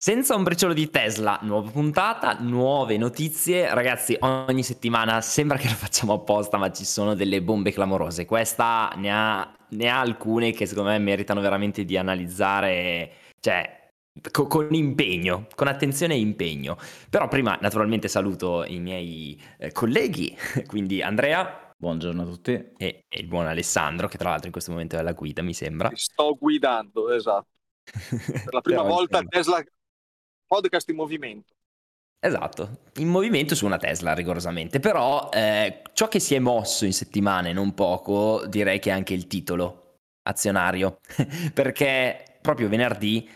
Senza un briciolo di Tesla, nuova puntata, nuove notizie. Ragazzi, ogni settimana sembra che lo facciamo apposta, ma ci sono delle bombe clamorose. Questa ne ha, ne ha alcune che secondo me meritano veramente di analizzare, cioè, co- con impegno, con attenzione e impegno. Però prima, naturalmente, saluto i miei eh, colleghi, quindi Andrea. Buongiorno a tutti. E, e il buon Alessandro, che tra l'altro in questo momento è alla guida, mi sembra. Sto guidando, esatto. Per la prima volta Tesla podcast in movimento. Esatto, in movimento su una Tesla rigorosamente, però eh, ciò che si è mosso in settimane, non poco, direi che è anche il titolo azionario, perché proprio venerdì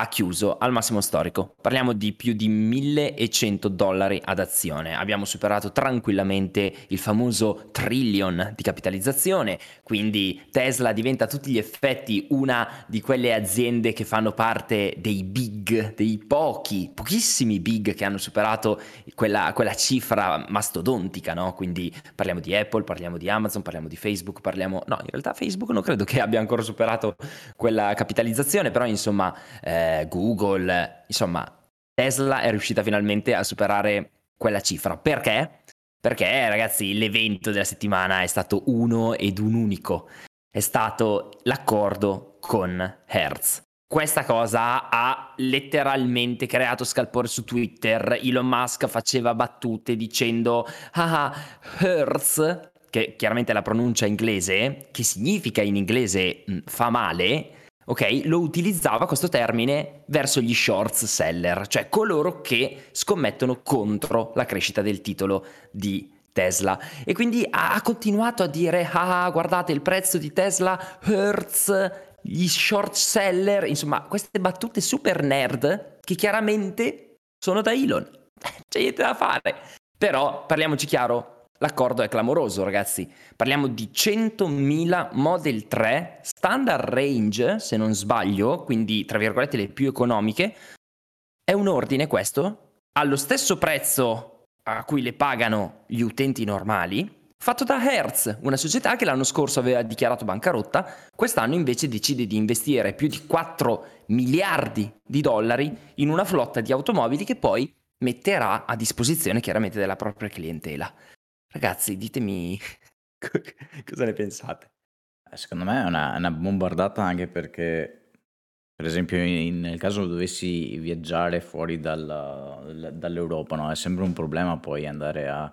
ha chiuso al massimo storico. Parliamo di più di 1100 dollari ad azione. Abbiamo superato tranquillamente il famoso trillion di capitalizzazione, quindi Tesla diventa a tutti gli effetti una di quelle aziende che fanno parte dei big, dei pochi, pochissimi big che hanno superato quella, quella cifra mastodontica, no? Quindi parliamo di Apple, parliamo di Amazon, parliamo di Facebook, parliamo... No, in realtà Facebook non credo che abbia ancora superato quella capitalizzazione, però insomma... Eh, Google, insomma, Tesla è riuscita finalmente a superare quella cifra. Perché? Perché, ragazzi, l'evento della settimana è stato uno ed un unico. È stato l'accordo con Hertz. Questa cosa ha letteralmente creato scalpore su Twitter. Elon Musk faceva battute dicendo: Ah, Hertz, che chiaramente è la pronuncia inglese, che significa in inglese fa male, ok, lo utilizzava questo termine verso gli shorts seller, cioè coloro che scommettono contro la crescita del titolo di Tesla. E quindi ha continuato a dire, ah, guardate il prezzo di Tesla, Hertz, gli short seller, insomma, queste battute super nerd che chiaramente sono da Elon. C'è niente da fare. Però, parliamoci chiaro, L'accordo è clamoroso, ragazzi. Parliamo di 100.000 Model 3 standard range, se non sbaglio, quindi tra virgolette le più economiche. È un ordine questo, allo stesso prezzo a cui le pagano gli utenti normali, fatto da Hertz, una società che l'anno scorso aveva dichiarato bancarotta, quest'anno invece decide di investire più di 4 miliardi di dollari in una flotta di automobili che poi metterà a disposizione chiaramente della propria clientela. Ragazzi, ditemi cosa ne pensate. Eh, secondo me è una, una bombardata anche perché, per esempio, in- nel caso dovessi viaggiare fuori dalla- dall'Europa, no? È sempre un problema poi andare a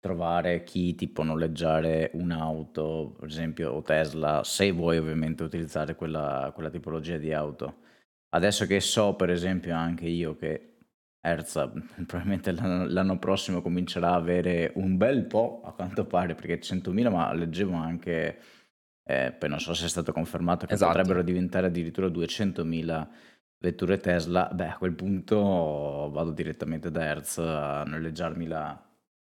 trovare chi ti può noleggiare un'auto, per esempio, o Tesla, se vuoi ovviamente utilizzare quella, quella tipologia di auto. Adesso che so, per esempio, anche io che Erza probabilmente l'anno, l'anno prossimo comincerà a avere un bel po', a quanto pare, perché 100.000, ma leggevo anche, eh, poi non so se è stato confermato, che esatto. potrebbero diventare addirittura 200.000 vetture Tesla. Beh, a quel punto vado direttamente da Hertz a noleggiarmi la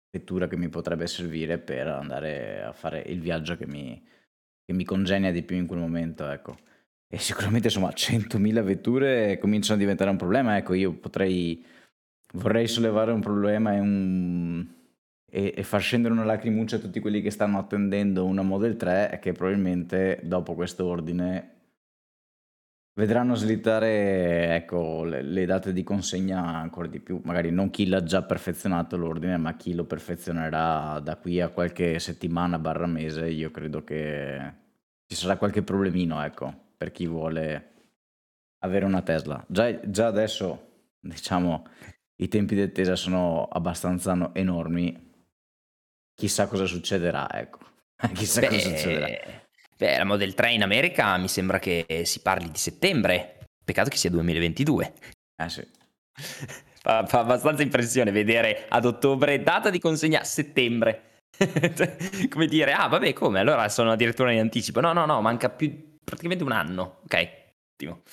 vettura che mi potrebbe servire per andare a fare il viaggio che mi, che mi congenia di più in quel momento, ecco. E sicuramente insomma 100.000 vetture cominciano a diventare un problema, ecco io potrei vorrei sollevare un problema e, un... e, e far scendere una lacrimuccia a tutti quelli che stanno attendendo una Model 3 e che probabilmente dopo questo ordine vedranno slittare ecco, le, le, date di consegna ancora di più. Magari non chi l'ha già perfezionato l'ordine, ma chi lo perfezionerà da qui a qualche settimana barra mese. Io credo che ci sarà qualche problemino, ecco, per chi vuole avere una Tesla. Già, già adesso, diciamo, i tempi di attesa sono abbastanza enormi. Chissà cosa succederà, ecco. Chissà beh, cosa succederà. Beh, la Model 3 in America mi sembra che si parli di settembre. Peccato che sia 2022. Eh sì. Fa, fa abbastanza impressione vedere ad ottobre data di consegna settembre. come dire, ah vabbè come, allora sono addirittura in anticipo. No, no, no, manca più praticamente un anno. Ok, ottimo.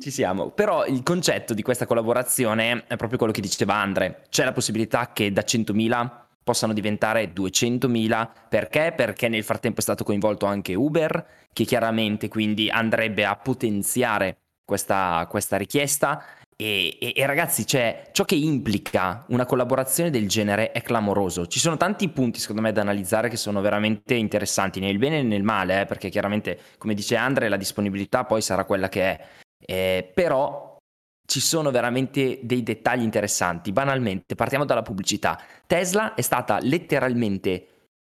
Ci siamo, però il concetto di questa collaborazione è proprio quello che diceva Andre, c'è la possibilità che da 100.000 possano diventare 200.000, perché? Perché nel frattempo è stato coinvolto anche Uber, che chiaramente quindi andrebbe a potenziare questa, questa richiesta e, e, e, ragazzi, cioè, ciò che implica una collaborazione del genere è clamoroso. Ci sono tanti punti, secondo me, da analizzare che sono veramente interessanti, nel bene e nel male, eh, perché chiaramente, come dice Andre, la disponibilità poi sarà quella che è. Eh, però ci sono veramente dei dettagli interessanti. Banalmente, partiamo dalla pubblicità. Tesla è stata letteralmente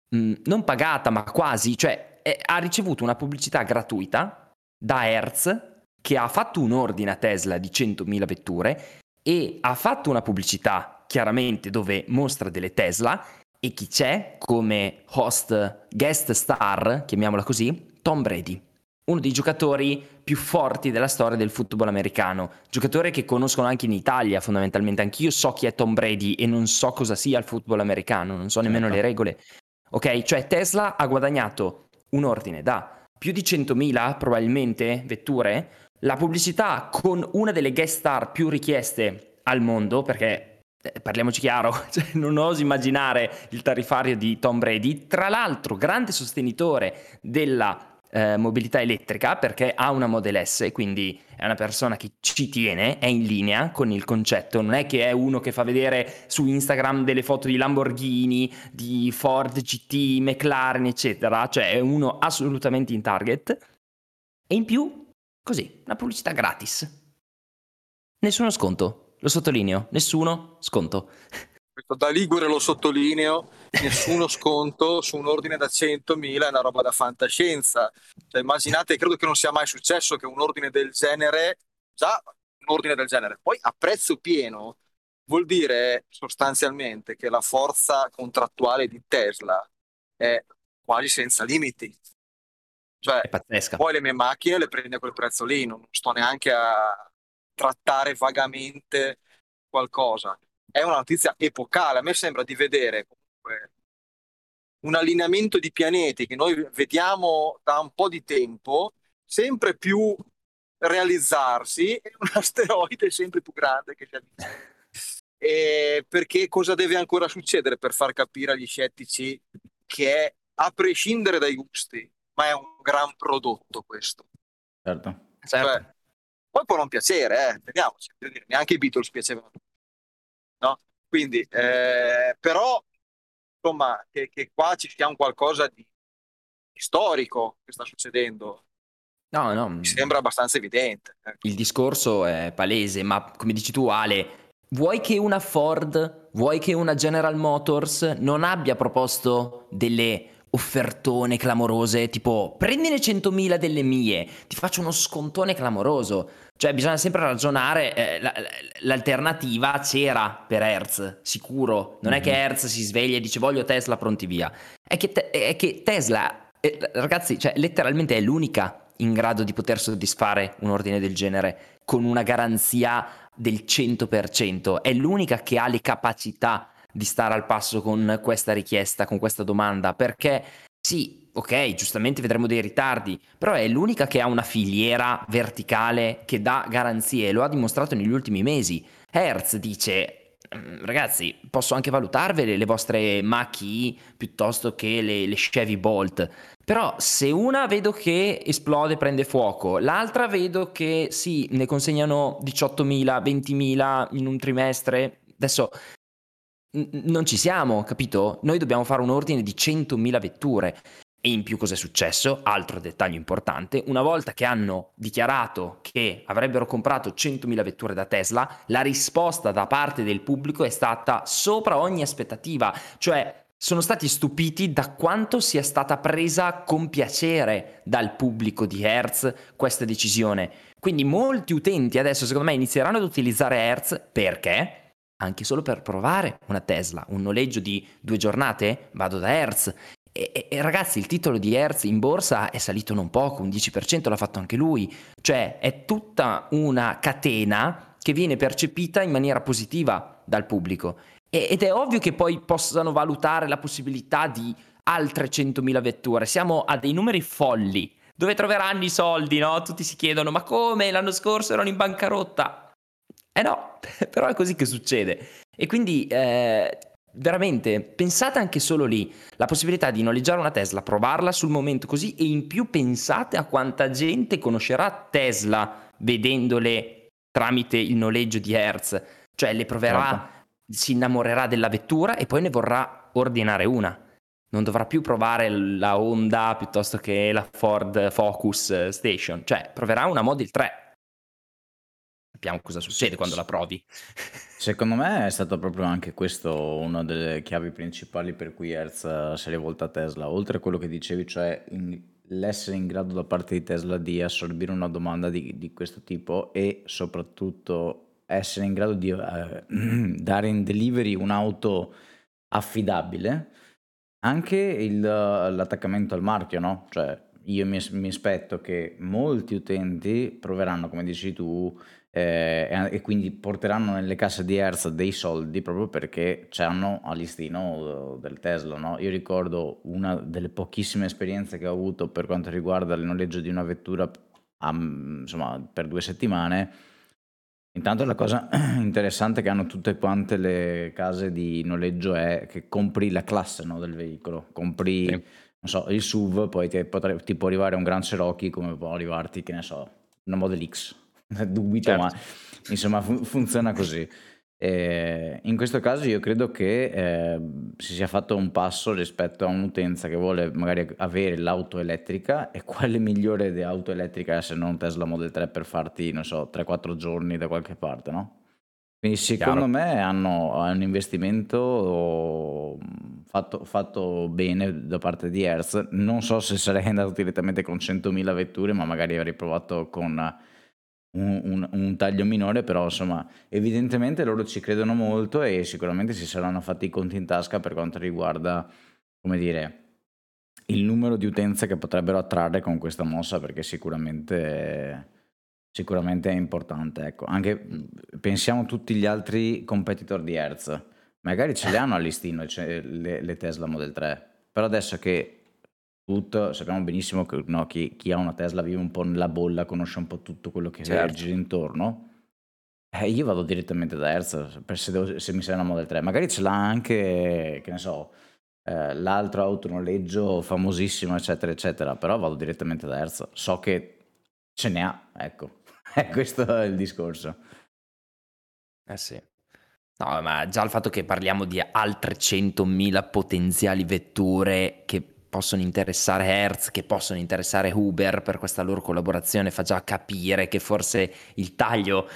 mh, mm, non pagata, ma quasi, cioè è, ha ricevuto una pubblicità gratuita da Hertz che ha fatto un ordine a Tesla di 100.000 vetture e ha fatto una pubblicità chiaramente dove mostra delle Tesla e chi c'è come host guest star, chiamiamola così, Tom Brady, uno dei giocatori più forti della storia del football americano, giocatore che conoscono anche in Italia fondamentalmente, anch'io so chi è Tom Brady e non so cosa sia il football americano, non so nemmeno certo. le regole. Ok, cioè Tesla ha guadagnato un ordine da più di 100.000 probabilmente vetture, la pubblicità con una delle guest star più richieste al mondo, perché eh, parliamoci chiaro, cioè, non oso immaginare il tariffario di Tom Brady, tra l'altro grande sostenitore della eh, mobilità elettrica perché ha una Model S, quindi è una persona che ci tiene, è in linea con il concetto, non è che è uno che fa vedere su Instagram delle foto di Lamborghini, di Ford GT, McLaren, eccetera, cioè è uno assolutamente in target. E in più, così, una pubblicità gratis. Nessuno sconto. Lo sottolineo, nessuno sconto. Da Ligure lo sottolineo, nessuno sconto su un ordine da 100.000 è una roba da fantascienza. Cioè, immaginate, credo che non sia mai successo che un ordine del genere, già un ordine del genere, poi a prezzo pieno, vuol dire sostanzialmente che la forza contrattuale di Tesla è quasi senza limiti. Cioè, è pazzesca. poi le mie macchine le prende a quel prezzo lì, non sto neanche a, trattare vagamente qualcosa. È una notizia epocale. A me sembra di vedere comunque un allineamento di pianeti che noi vediamo da un po' di tempo, sempre più realizzarsi e un asteroide sempre più grande che si avvicina. E perché cosa deve ancora succedere per far capire agli scettici che è, a prescindere dai gusti, ma è un gran prodotto questo. Certo. certo. Cioè, poi può non piacere, eh, vediamoci, neanche i Beatles piacevano. Quindi, eh, però, insomma, che, che, qua ci sia un qualcosa di, di storico che sta succedendo. No, no. Mi sembra abbastanza evidente. Eh. Il discorso è palese, ma come dici tu, Ale, vuoi che una Ford, vuoi che una General Motors non abbia proposto delle offertone clamorose, tipo prendine 100.000 delle mie, ti faccio uno scontone clamoroso. Cioè bisogna sempre ragionare, eh, l'alternativa c'era per Hertz, sicuro. Non mm-hmm. è che mhm. Hertz si sveglia e dice voglio Tesla pronti via. È che, te- è che Tesla, eh, ragazzi, cioè, letteralmente è l'unica in grado di poter soddisfare un ordine del genere con una garanzia del 100%. È l'unica che ha le capacità di stare al passo con questa richiesta, con questa domanda, perché sì, ok, giustamente vedremo dei ritardi, però è l'unica che ha una filiera verticale che dà garanzie, lo ha dimostrato negli ultimi mesi. Hertz dice, mm, ragazzi, posso anche valutarvele le vostre Mach-E piuttosto che le, le Chevy Bolt, però se una vedo che esplode, prende fuoco, l'altra vedo che sì, ne consegnano 18.000, 20.000 in un trimestre, adesso non ci siamo, capito? Noi dobbiamo fare un ordine di 100.000 vetture. E in più cosa è successo? Altro dettaglio importante, una volta che hanno dichiarato che avrebbero comprato 100.000 vetture da Tesla, la risposta da parte del pubblico è stata sopra ogni aspettativa, cioè sono stati stupiti da quanto sia stata presa con piacere dal pubblico di Hertz questa decisione. Quindi molti utenti adesso secondo me inizieranno ad utilizzare Hertz perché? Anche solo per provare una Tesla, un noleggio di due giornate, vado da Hertz. E, e, e, ragazzi, il titolo di Hertz in borsa è salito non poco, un 10% l'ha fatto anche lui. Cioè, è tutta una catena che viene percepita in maniera positiva dal pubblico. E, ed è ovvio che poi possano valutare la possibilità di altre 100.000 vetture. Siamo a dei numeri folli. Dove troveranno i soldi, no? Tutti si chiedono, ma come? L'anno scorso erano in bancarotta. Eh no, però è così che succede. E quindi eh, veramente pensate anche solo lì la possibilità di noleggiare una Tesla, provarla sul momento così e in più pensate a quanta gente conoscerà Tesla vedendole tramite il noleggio di Hertz, cioè le proverà, certo. si innamorerà della vettura e poi ne vorrà ordinare una. Non dovrà più provare la Honda piuttosto che la Ford Focus Station, cioè proverà una Model 3 sappiamo cosa succede quando la provi. Secondo me è stato proprio anche questo una delle chiavi principali per cui Hertz si è rivolta a Tesla, oltre a quello che dicevi, cioè in, l'essere in grado da parte di Tesla di assorbire una domanda di, di questo tipo e soprattutto essere in grado di eh, dare in delivery un'auto affidabile, anche il, l'attaccamento al marchio, no? Cioè, io mi, mi aspetto che molti utenti proveranno, come dici tu, eh, e, quindi porteranno nelle casse di Hertz dei soldi proprio perché hanno a listino del Tesla. No? Io ricordo una delle pochissime esperienze che ho avuto per quanto riguarda il noleggio di una vettura a, insomma, per due settimane. Intanto la cosa interessante che hanno tutte quante le case di noleggio è che compri la classe no, del veicolo, compri sì. so, il SUV, poi ti, potre, ti, può arrivare un Gran Cherokee come può arrivarti, che ne so, una Model X dubito, certo. ma insomma fun- funziona così. Eh, in questo caso io credo che eh, si sia fatto un passo rispetto a un'utenza che vuole magari avere l'auto elettrica e quale migliore di auto elettrica se non Tesla Model 3 per farti, non so, 3-4 giorni da qualche parte, no? Quindi secondo Chiaro. me hanno un investimento fatto, fatto, bene da parte di Hertz. Non so se sarei andato direttamente con 100.000 vetture, ma magari avrei provato con un, un, un, taglio minore, però insomma evidentemente loro ci credono molto e sicuramente si saranno fatti i conti in tasca per quanto riguarda, come dire, il numero di utenze che potrebbero attrarre con questa mossa perché sicuramente, sicuramente è importante. Ecco. Anche pensiamo a tutti gli altri competitor di Hertz, magari ce le hanno a listino cioè le, le Tesla Model 3, però adesso che tutto, sappiamo benissimo che no, chi, chi, ha una Tesla vive un po' nella bolla, conosce un po' tutto quello che certo. gira intorno. Eh, io vado direttamente da Hertz per se, devo, se mi serve una Model 3. Magari ce l'ha anche, che ne so, eh, l'altro autonoleggio famosissimo, eccetera, eccetera. Però vado direttamente da Hertz. So che ce ne ha, ecco. Questo è il discorso. Eh sì. No, ma già il fatto che parliamo di altre 100.000 potenziali vetture che possono interessare Hertz, che possono interessare Uber per questa loro collaborazione, fa già capire che forse il taglio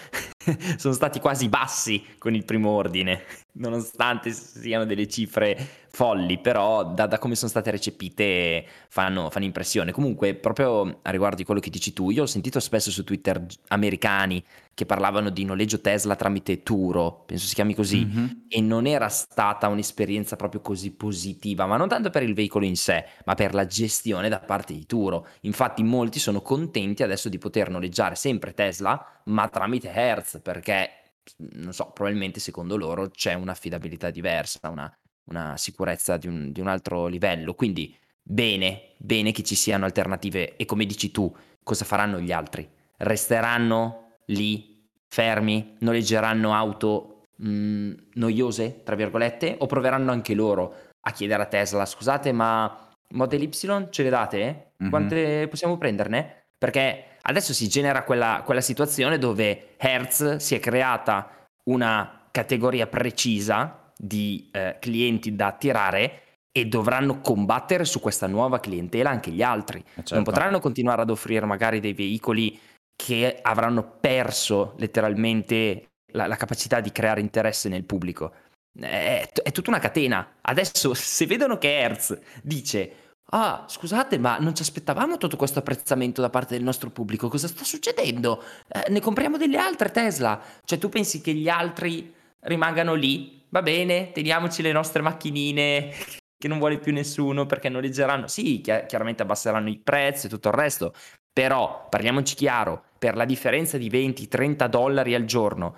sono stati quasi bassi con il primo ordine, nonostante siano delle cifre folli, però da, da come sono state recepite fanno, fanno, impressione. Comunque, proprio a riguardo di quello che dici tu, io ho sentito spesso su Twitter americani che parlavano di noleggio Tesla tramite Turo, penso si chiami così, mm-hmm. e non era stata un'esperienza proprio così positiva, ma non tanto per il veicolo in sé, ma per la gestione da parte di Turo. Infatti molti sono contenti adesso di poter noleggiare sempre Tesla, ma tramite Hertz, perché non so, probabilmente secondo loro c'è un'affidabilità diversa, una, una sicurezza di un, di un altro livello. Quindi bene, bene che ci siano alternative e come dici tu, cosa faranno gli altri? Resteranno lì fermi, noleggeranno auto mh, mm, noiose, tra virgolette, o proveranno anche loro a chiedere a Tesla, scusate, ma Model Y ce le date? Mm-hmm. Quante possiamo prenderne? Perché adesso si genera quella, quella situazione dove Hertz si è creata una categoria precisa di eh, clienti da attirare e dovranno combattere su questa nuova clientela anche gli altri. Eh, certo. Non potranno continuare ad offrire magari dei veicoli che avranno perso letteralmente la, la capacità di creare interesse nel pubblico. È, è, tutta una catena. Adesso, se vedono che Hertz dice: Ah, scusate, ma non ci aspettavamo tutto questo apprezzamento da parte del nostro pubblico. Cosa sta succedendo? Eh, ne compriamo delle altre Tesla. Cioè, tu pensi che gli altri rimangano lì? Va bene, teniamoci le nostre macchinine che non vuole più nessuno perché noleggeranno. Sì, chiaramente abbasseranno il prezzo e tutto il resto. Però, parliamoci chiaro, per la differenza di 20-30 dollari al giorno,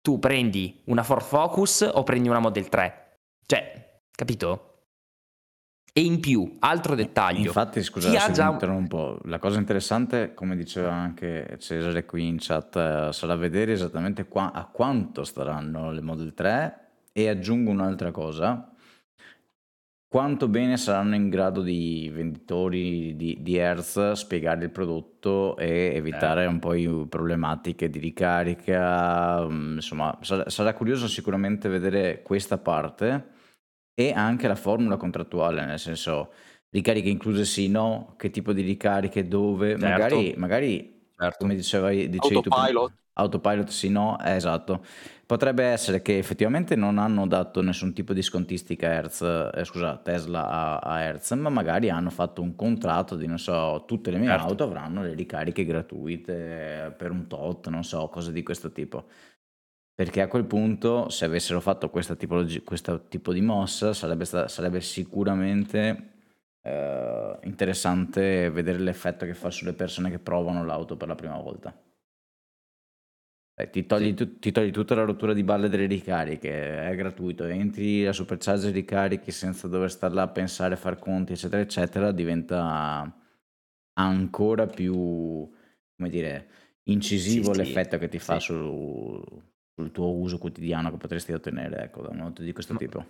tu prendi una Ford Focus o prendi una Model 3? Cioè, capito? E in più, altro dettaglio. Infatti, scusate se già... interrompo, la cosa interessante, come diceva anche Cesare qui in chat, eh, sarà vedere esattamente qua, a quanto staranno le Model 3 e aggiungo un'altra cosa, quanto bene saranno in grado di venditori di, di Hertz spiegare il prodotto e evitare eh. un po' i problematiche di ricarica, mm, insomma sarà, sarà curioso sicuramente vedere questa parte e anche la formula contrattuale, nel senso ricariche incluse sì, no, che tipo di ricariche, dove, certo. magari, magari certo. come diceva, dicevi Autopilot. tu Autopilot sì, no, eh, esatto. Potrebbe essere che effettivamente non hanno dato nessun tipo di scontistica a Hertz, eh, scusa, Tesla a, a Hertz, ma magari hanno fatto un contratto di, non so, tutte le mie Certo. auto avranno le ricariche gratuite per un tot, non so, cose di questo tipo. Perché a quel punto, se avessero fatto questa tipologi- questo tipo di mossa, sarebbe, sta- sarebbe sicuramente eh, interessante vedere l'effetto che fa sulle persone che provano l'auto per la prima volta. Eh, ti, togli Sì. tu- ti togli tutta la rottura di balle delle ricariche, è gratuito, entri a supercharger ricarichi senza dover stare là a pensare, far conti, eccetera, eccetera, diventa ancora più, come dire, incisivo Sì, sì, l'effetto che ti fa sì. Sul, tuo uso quotidiano che potresti ottenere, ecco, da un'auto di questo Ma- tipo.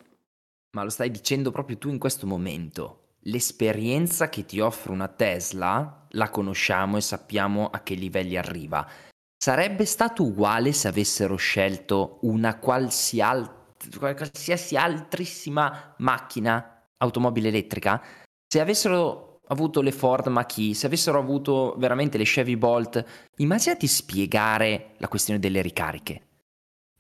Ma lo stai dicendo proprio tu in questo momento. L'esperienza che ti offre una Tesla la conosciamo e sappiamo a che livelli arriva. Sarebbe stato uguale se avessero scelto una qualsi al- qualsiasi altrissima macchina automobile elettrica? Se avessero avuto le Ford Mach-E, se avessero avuto veramente le Chevy Bolt, immaginati spiegare la questione delle ricariche.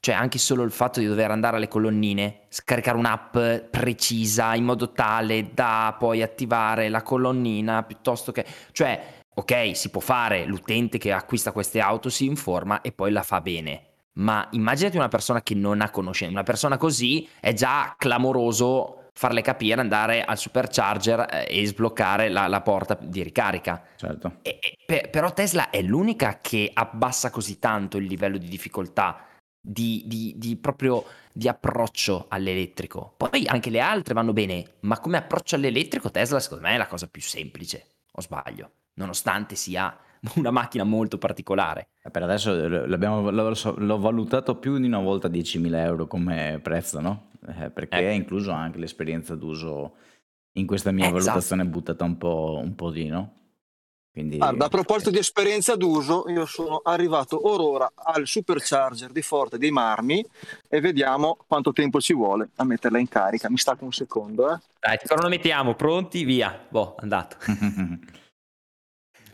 Cioè anche solo il fatto di dover andare alle colonnine, scaricare un'app precisa in modo tale da poi attivare la colonnina piuttosto che... Cioè, ok, si può fare, l'utente che acquista queste auto si informa e poi la fa bene. Ma immaginati una persona che non ha conoscenza, una persona così è già clamoroso farle capire, andare al supercharger eh, e sbloccare la, la porta di ricarica. Certo. E- e- pe- però Tesla è l'unica che abbassa così tanto il livello di difficoltà di, di- di proprio di approccio all'elettrico. Poi anche le altre vanno bene, ma come approccio all'elettrico Tesla secondo me è la cosa più semplice, o sbaglio, nonostante sia una macchina molto particolare. Eh, Per adesso l'ho, l'ho valutato più di una volta 10.000 euro come prezzo, no? Eh, perché Ecco. è incluso anche l'esperienza d'uso in questa mia Eh, esatto. valutazione buttata un po', un po' lì, no? Quindi, Guarda, a proposito di esperienza d'uso, io sono arrivato orora al supercharger di Forte dei Marmi e vediamo quanto tempo ci vuole a metterla in carica. Mi stacco un secondo, eh. Dai, cronometriamo, pronti? Via. Boh, andato.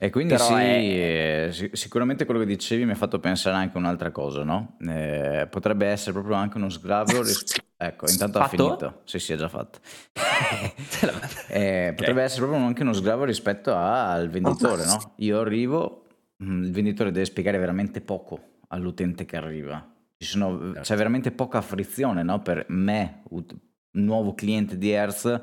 E quindi sì, è- eh, sic- sicuramente quello che dicevi mi ha fatto pensare anche a un'altra cosa, no? Eh, potrebbe essere proprio anche uno sgravio. ris- ecco, intanto ha Fatto? finito. Sì, sì, è già fatto. Eh. Potrebbe essere proprio anche uno sgravio rispetto al venditore, no? Io arrivo, mm, il venditore deve spiegare veramente poco all'utente che arriva. Ci sono- Certo. C'è veramente poca frizione, no? Per me, ut- nuovo cliente di Hertz,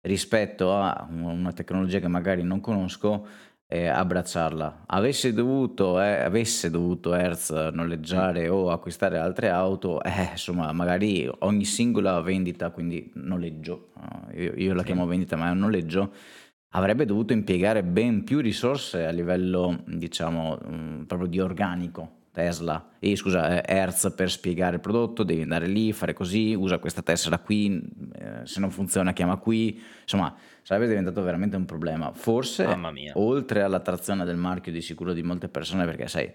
rispetto a una tecnologia che magari non conosco, eh, abbracciarla. Avesse dovuto, eh, avesse dovuto Hertz noleggiare o acquistare altre auto, eh, insomma, magari ogni singola vendita, quindi noleggio, eh, io, io la chiamo vendita, ma è un noleggio, avrebbe dovuto impiegare ben più risorse a livello, diciamo, mm, proprio di organico. Tesla, e scusa, eh, Hertz per spiegare il prodotto, devi andare lì, fare così, usa questa tessera qui, eh, se non funziona chiama qui, insomma, sarebbe diventato veramente un problema. Forse oltre all'attrazione del marchio di sicuro di molte persone, perché sai,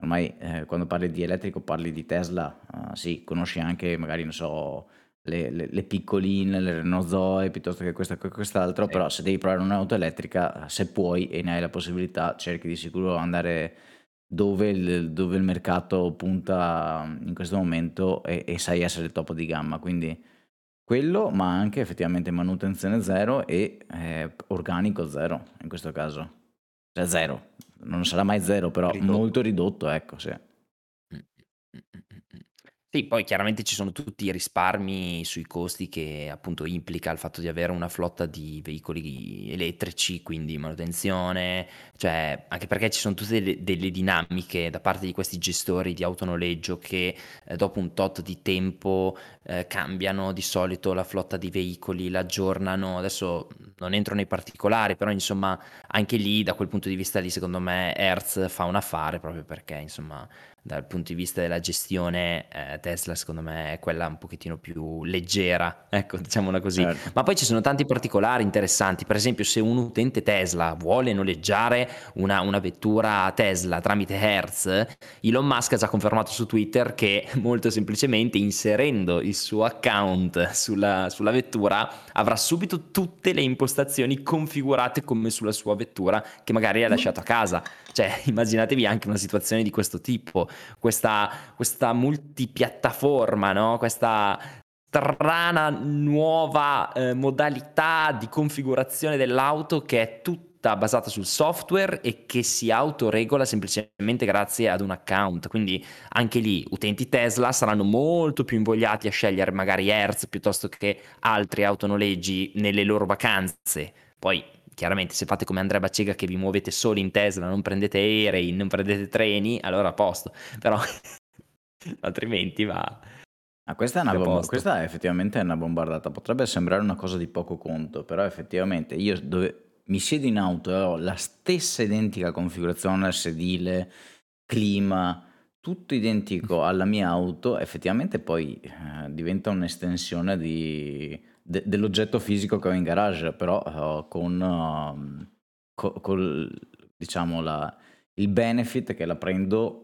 ormai eh, quando parli di elettrico parli di Tesla, ah, sì, conosci anche magari, non so, le, le- le piccoline, le Renault Zoe, piuttosto che questa che quest'altro, Sì. però se devi provare un'auto elettrica, se puoi e ne hai la possibilità, cerchi di sicuro andare dove il, dove il mercato punta in questo momento e, e sai essere top di gamma, quindi quello, ma anche effettivamente manutenzione zero e eh, organico zero in questo caso. Cioè zero, non sarà mai zero, però Ridotto. molto ridotto, ecco, sì. Mm, mm, mm, mm, mm. Sì, poi chiaramente ci sono tutti i risparmi sui costi che appunto implica il fatto di avere una flotta di veicoli elettrici, quindi manutenzione, cioè anche perché ci sono tutte delle, delle dinamiche da parte di questi gestori di autonoleggio che eh, dopo un tot di tempo eh, cambiano di solito la flotta di veicoli, l'aggiornano. Adesso non entro nei particolari, però insomma anche lì da quel punto di vista lì secondo me Hertz fa un affare proprio perché insomma dal punto di vista della gestione eh, Tesla secondo me è quella un pochettino più leggera, ecco diciamola così. Certo. Ma poi ci sono tanti particolari interessanti, per esempio se un utente Tesla vuole noleggiare una, una vettura Tesla tramite Hertz, Elon Musk ha già confermato su Twitter che molto semplicemente inserendo il suo account sulla, sulla vettura avrà subito tutte le impostazioni configurate come sulla sua vettura che magari ha lasciato a casa. Cioè, immaginatevi anche una situazione di questo tipo, questa, questa multipiattaforma, no? questa strana nuova eh, modalità di configurazione dell'auto che è tutta basata sul software e che si autoregola semplicemente grazie ad un account. Quindi anche lì utenti Tesla saranno molto più invogliati a scegliere magari Hertz piuttosto che altri autonoleggi nelle loro vacanze. Poi chiaramente se fate come Andrea Bacega che vi muovete solo in Tesla, non prendete aerei, non prendete treni, allora a posto. Però altrimenti va... Ah, questa, è bomba- questa è effettivamente una bombardata. Potrebbe sembrare una cosa di poco conto, però effettivamente io dove, mi siedo in auto e ho la stessa identica configurazione sedile, clima, tutto identico alla mia auto, effettivamente poi eh, diventa un'estensione di, de- dell'oggetto fisico che ho in garage, però uh, con, uh, co- col, diciamo la, il benefit che la prendo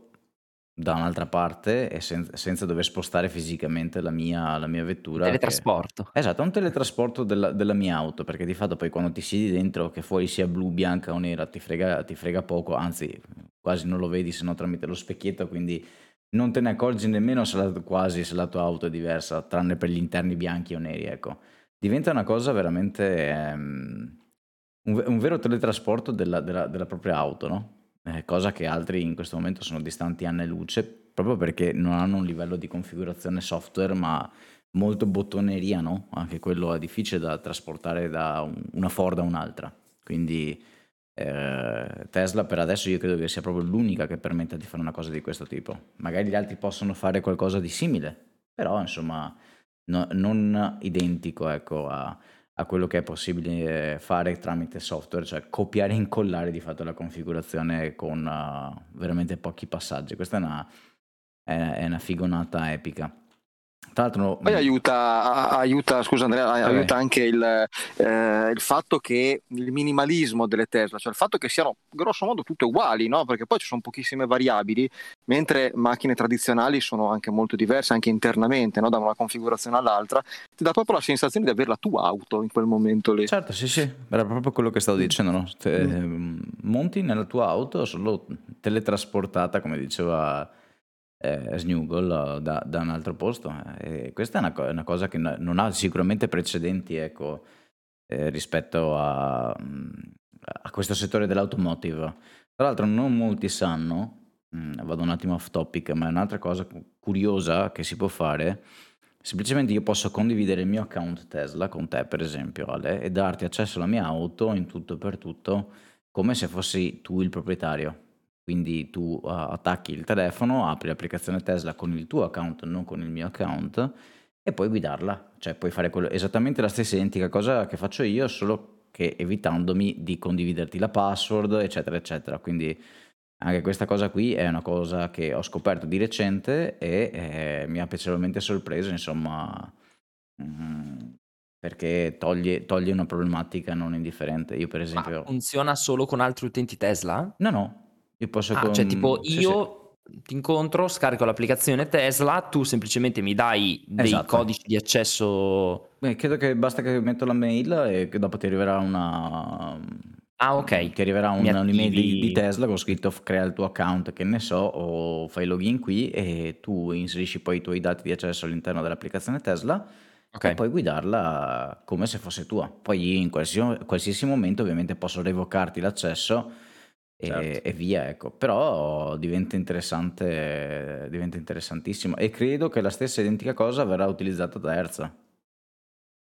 da un'altra parte e sen- senza dover spostare fisicamente la mia, la mia vettura. Teletrasporto. Che... Esatto, un teletrasporto della, della, mia auto, perché di fatto poi quando ti siedi dentro, che fuori sia blu, bianca o nera, ti frega, ti frega poco, anzi quasi non lo vedi se non tramite lo specchietto, quindi non te ne accorgi nemmeno se la, quasi se la tua auto è diversa, tranne per gli interni bianchi o neri, ecco. Diventa una cosa veramente... Ehm, un, un, vero teletrasporto della, della, della propria auto, no? eh, cosa che altri in questo momento sono distanti anni luce, proprio perché non hanno un livello di configurazione software, ma molto bottoneria, no? Anche quello è difficile da trasportare da una Ford a un'altra. Quindi eh, Tesla per adesso io credo che sia proprio l'unica che permetta di fare una cosa di questo tipo. Magari gli altri possono fare qualcosa di simile, però insomma no, non identico ecco, a, a quello che è possibile fare tramite software, cioè copiare e incollare di fatto la configurazione con uh, veramente pochi passaggi. Questa è una, è, è una figonata epica. Tra l'altro, poi aiuta, aiuta scusa Andrea, aiuta anche il, eh, il, fatto che il minimalismo delle Tesla, cioè il fatto che siano grosso modo tutte uguali, no? perché poi ci sono pochissime variabili, mentre macchine tradizionali sono anche molto diverse, anche internamente, no? da una configurazione all'altra, ti dà proprio la sensazione di avere la tua auto in quel momento lì. Certo, sì, sì, era proprio quello che stavo dicendo, no? Te, mm. monti nella tua auto solo teletrasportata, come diceva eh, Snuggle da, da, un altro posto. E questa è una, una, cosa che non ha sicuramente precedenti ecco, eh, rispetto a, a, questo settore dell'automotive. Tra l'altro non molti sanno, mh, mm, vado un attimo off topic, ma è un'altra cosa curiosa che si può fare. Semplicemente io posso condividere il mio account Tesla con te, per esempio, Ale, e darti accesso alla mia auto in tutto e per tutto come se fossi tu il proprietario. Quindi tu uh, attacchi il telefono, apri l'applicazione Tesla con il tuo account, non con il mio account, e puoi guidarla. Cioè puoi fare quello, esattamente la stessa identica cosa che faccio io, solo che evitandomi di condividerti la password, eccetera, eccetera. Quindi anche questa cosa qui è una cosa che ho scoperto di recente e eh, mi ha piacevolmente sorpreso, insomma, mm, perché toglie, toglie, una problematica non indifferente. Io per esempio... Ma funziona solo con altri utenti Tesla? No, no, io posso Ah, cioè tipo io ti incontro, scarico l'applicazione Tesla, tu semplicemente mi dai dei Esatto. codici di accesso. Beh, credo che basta che metto la mail e che dopo ti arriverà una... Ah, ok. Ti arriverà un- un'email di, di Tesla con scritto crea il tuo account, che ne so, o fai login qui e tu inserisci poi i tuoi dati di accesso all'interno dell'applicazione Tesla e puoi guidarla come se fosse tua. Poi in qualsiasi, qualsiasi momento ovviamente posso revocarti l'accesso e, certo. e, via, ecco. Però diventa interessante, diventa interessantissimo e credo che la stessa identica cosa verrà utilizzata da Erza.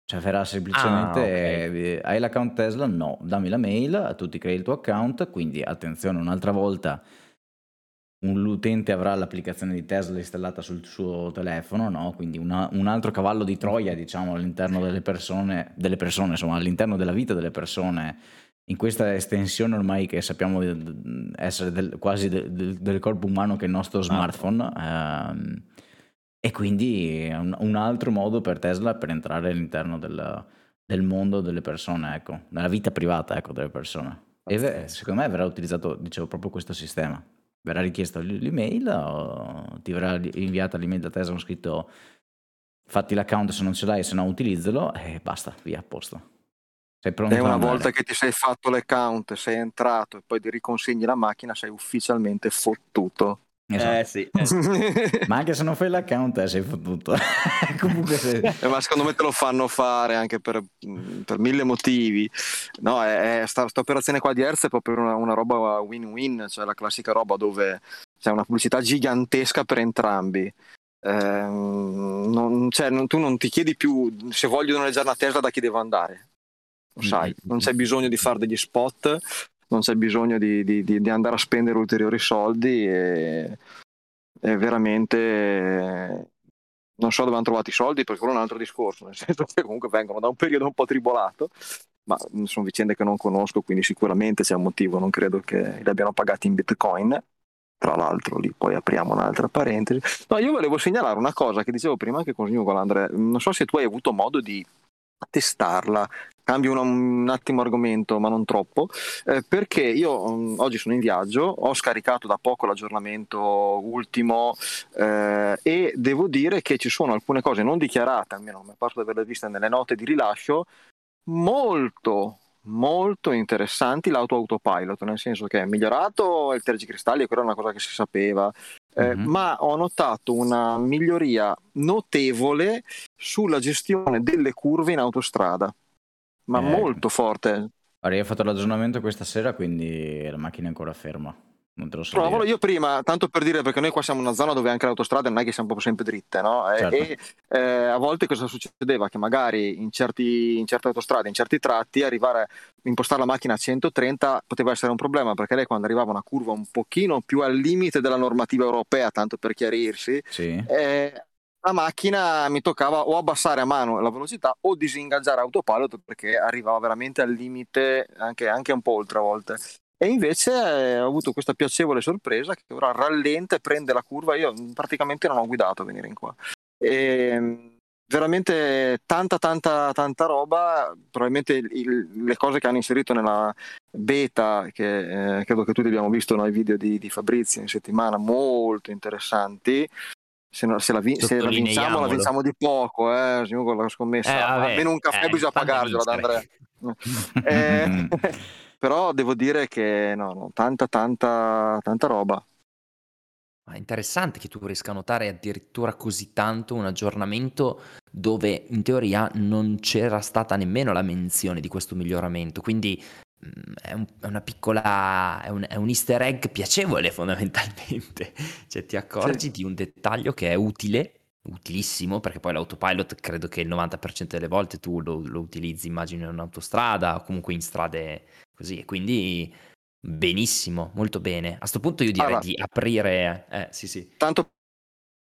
Cioè verrà semplicemente, ah, okay. hai l'account Tesla? No, dammi la mail, tu ti crei il tuo account, quindi attenzione, un'altra volta un, l'utente avrà l'applicazione di Tesla installata sul suo telefono, no? quindi una, un altro cavallo di Troia diciamo all'interno delle persone, delle persone, insomma all'interno della vita delle persone in questa estensione ormai che sappiamo essere del, quasi del, del, corpo umano che è il nostro smartphone ehm, e quindi un, un, altro modo per Tesla per entrare all'interno del, del mondo delle persone, ecco, nella vita privata ecco, delle persone. E secondo me verrà utilizzato, dicevo, proprio questo sistema. Verrà richiesto l'email, o ti verrà inviata l'email da Tesla con scritto fatti l'account se non ce l'hai, se no utilizzalo e basta, via, a posto. Sei pronto e una volta che ti sei fatto l'account, sei entrato e poi ti riconsegni la macchina, sei ufficialmente fottuto. Esatto. Eh sì. eh sì. Ma anche se non fai l'account, eh, sei fottuto. Comunque, se... Eh, ma secondo me te lo fanno fare anche per, per mille motivi. No, è, è sta, sta operazione qua di Hertz è proprio una, una roba win-win, cioè la classica roba dove c'è una pubblicità gigantesca per entrambi. Ehm, non- cioè, non- tu non ti chiedi più se voglio noleggiare una Tesla da chi devo andare. Lo sai, non c'è bisogno di fare degli spot, non c'è bisogno di, di- di- andare a spendere ulteriori soldi e, e veramente non so dove hanno trovato i soldi perché quello è un altro discorso, nel senso che comunque vengono da un periodo un po' tribolato, ma sono vicende che non conosco, quindi sicuramente c'è un motivo, non credo che li abbiano pagati in bitcoin. Tra l'altro, lì poi apriamo un'altra parentesi. No, io volevo segnalare una cosa che dicevo prima anche con Snugola, Andrea. Non so se tu hai avuto modo di testarla. Cambio un, un attimo argomento, ma non troppo, eh, perché io mm, oggi sono in viaggio, ho scaricato da poco l'aggiornamento ultimo eh, e devo dire che ci sono alcune cose non dichiarate, almeno mi è parso di averle viste nelle note di rilascio, molto molto interessanti l'auto autopilot, nel senso che è migliorato il tergicristalli, quella è una cosa che si sapeva, eh, Mhm. ma ho notato una miglioria notevole sulla gestione delle curve in autostrada, ma Eh. molto forte. Guarda, io ho fatto l'aggiornamento questa sera, quindi la macchina è ancora ferma. Non te lo so Provalo io prima, tanto per dire, perché noi qua siamo in una zona dove anche le autostrade non è che siamo proprio sempre dritte, no? E, Certo. e, eh, a volte cosa succedeva? Che magari in, certi, in certe autostrade, in certi tratti, arrivare, impostare la macchina a 130 poteva essere un problema, perché lei quando arrivava a una curva un pochino più al limite della normativa europea, tanto per chiarirsi, Sì. eh, la macchina mi toccava o abbassare a mano la velocità o disingaggiare autopilot perché arrivava veramente al limite anche, anche un po' oltre a volte. E invece eh, ho avuto questa piacevole sorpresa che ora rallenta e prende la curva. Io mm, praticamente non ho guidato a venire in qua. E, mm, veramente tanta, tanta, tanta roba. Probabilmente il- il- le cose che hanno inserito nella beta, che eh, credo che tutti abbiamo visto nei video di, di Fabrizio in settimana, molto interessanti. Se, no- se la, vi- se la vinciamo, la vinciamo di poco, eh, con la scommessa. Eh, vabbè, Almeno un caffè eh, bisogna pagarglielo da vincere. Andrea. Eh, però devo dire che no, no, tanta, tanta, tanta roba. Ma è interessante che tu riesca a notare addirittura così tanto un aggiornamento dove in teoria non c'era stata nemmeno la menzione di questo miglioramento, quindi è, un- è una piccola, è un, è un easter egg piacevole fondamentalmente, cioè ti accorgi di un dettaglio che è utile, utilissimo, perché poi l'autopilot credo che il 90% delle volte tu lo, lo utilizzi immagino in un'autostrada o comunque in strade così, e quindi benissimo, molto bene. A sto punto io direi Allora. di aprire, eh sì sì. Tanto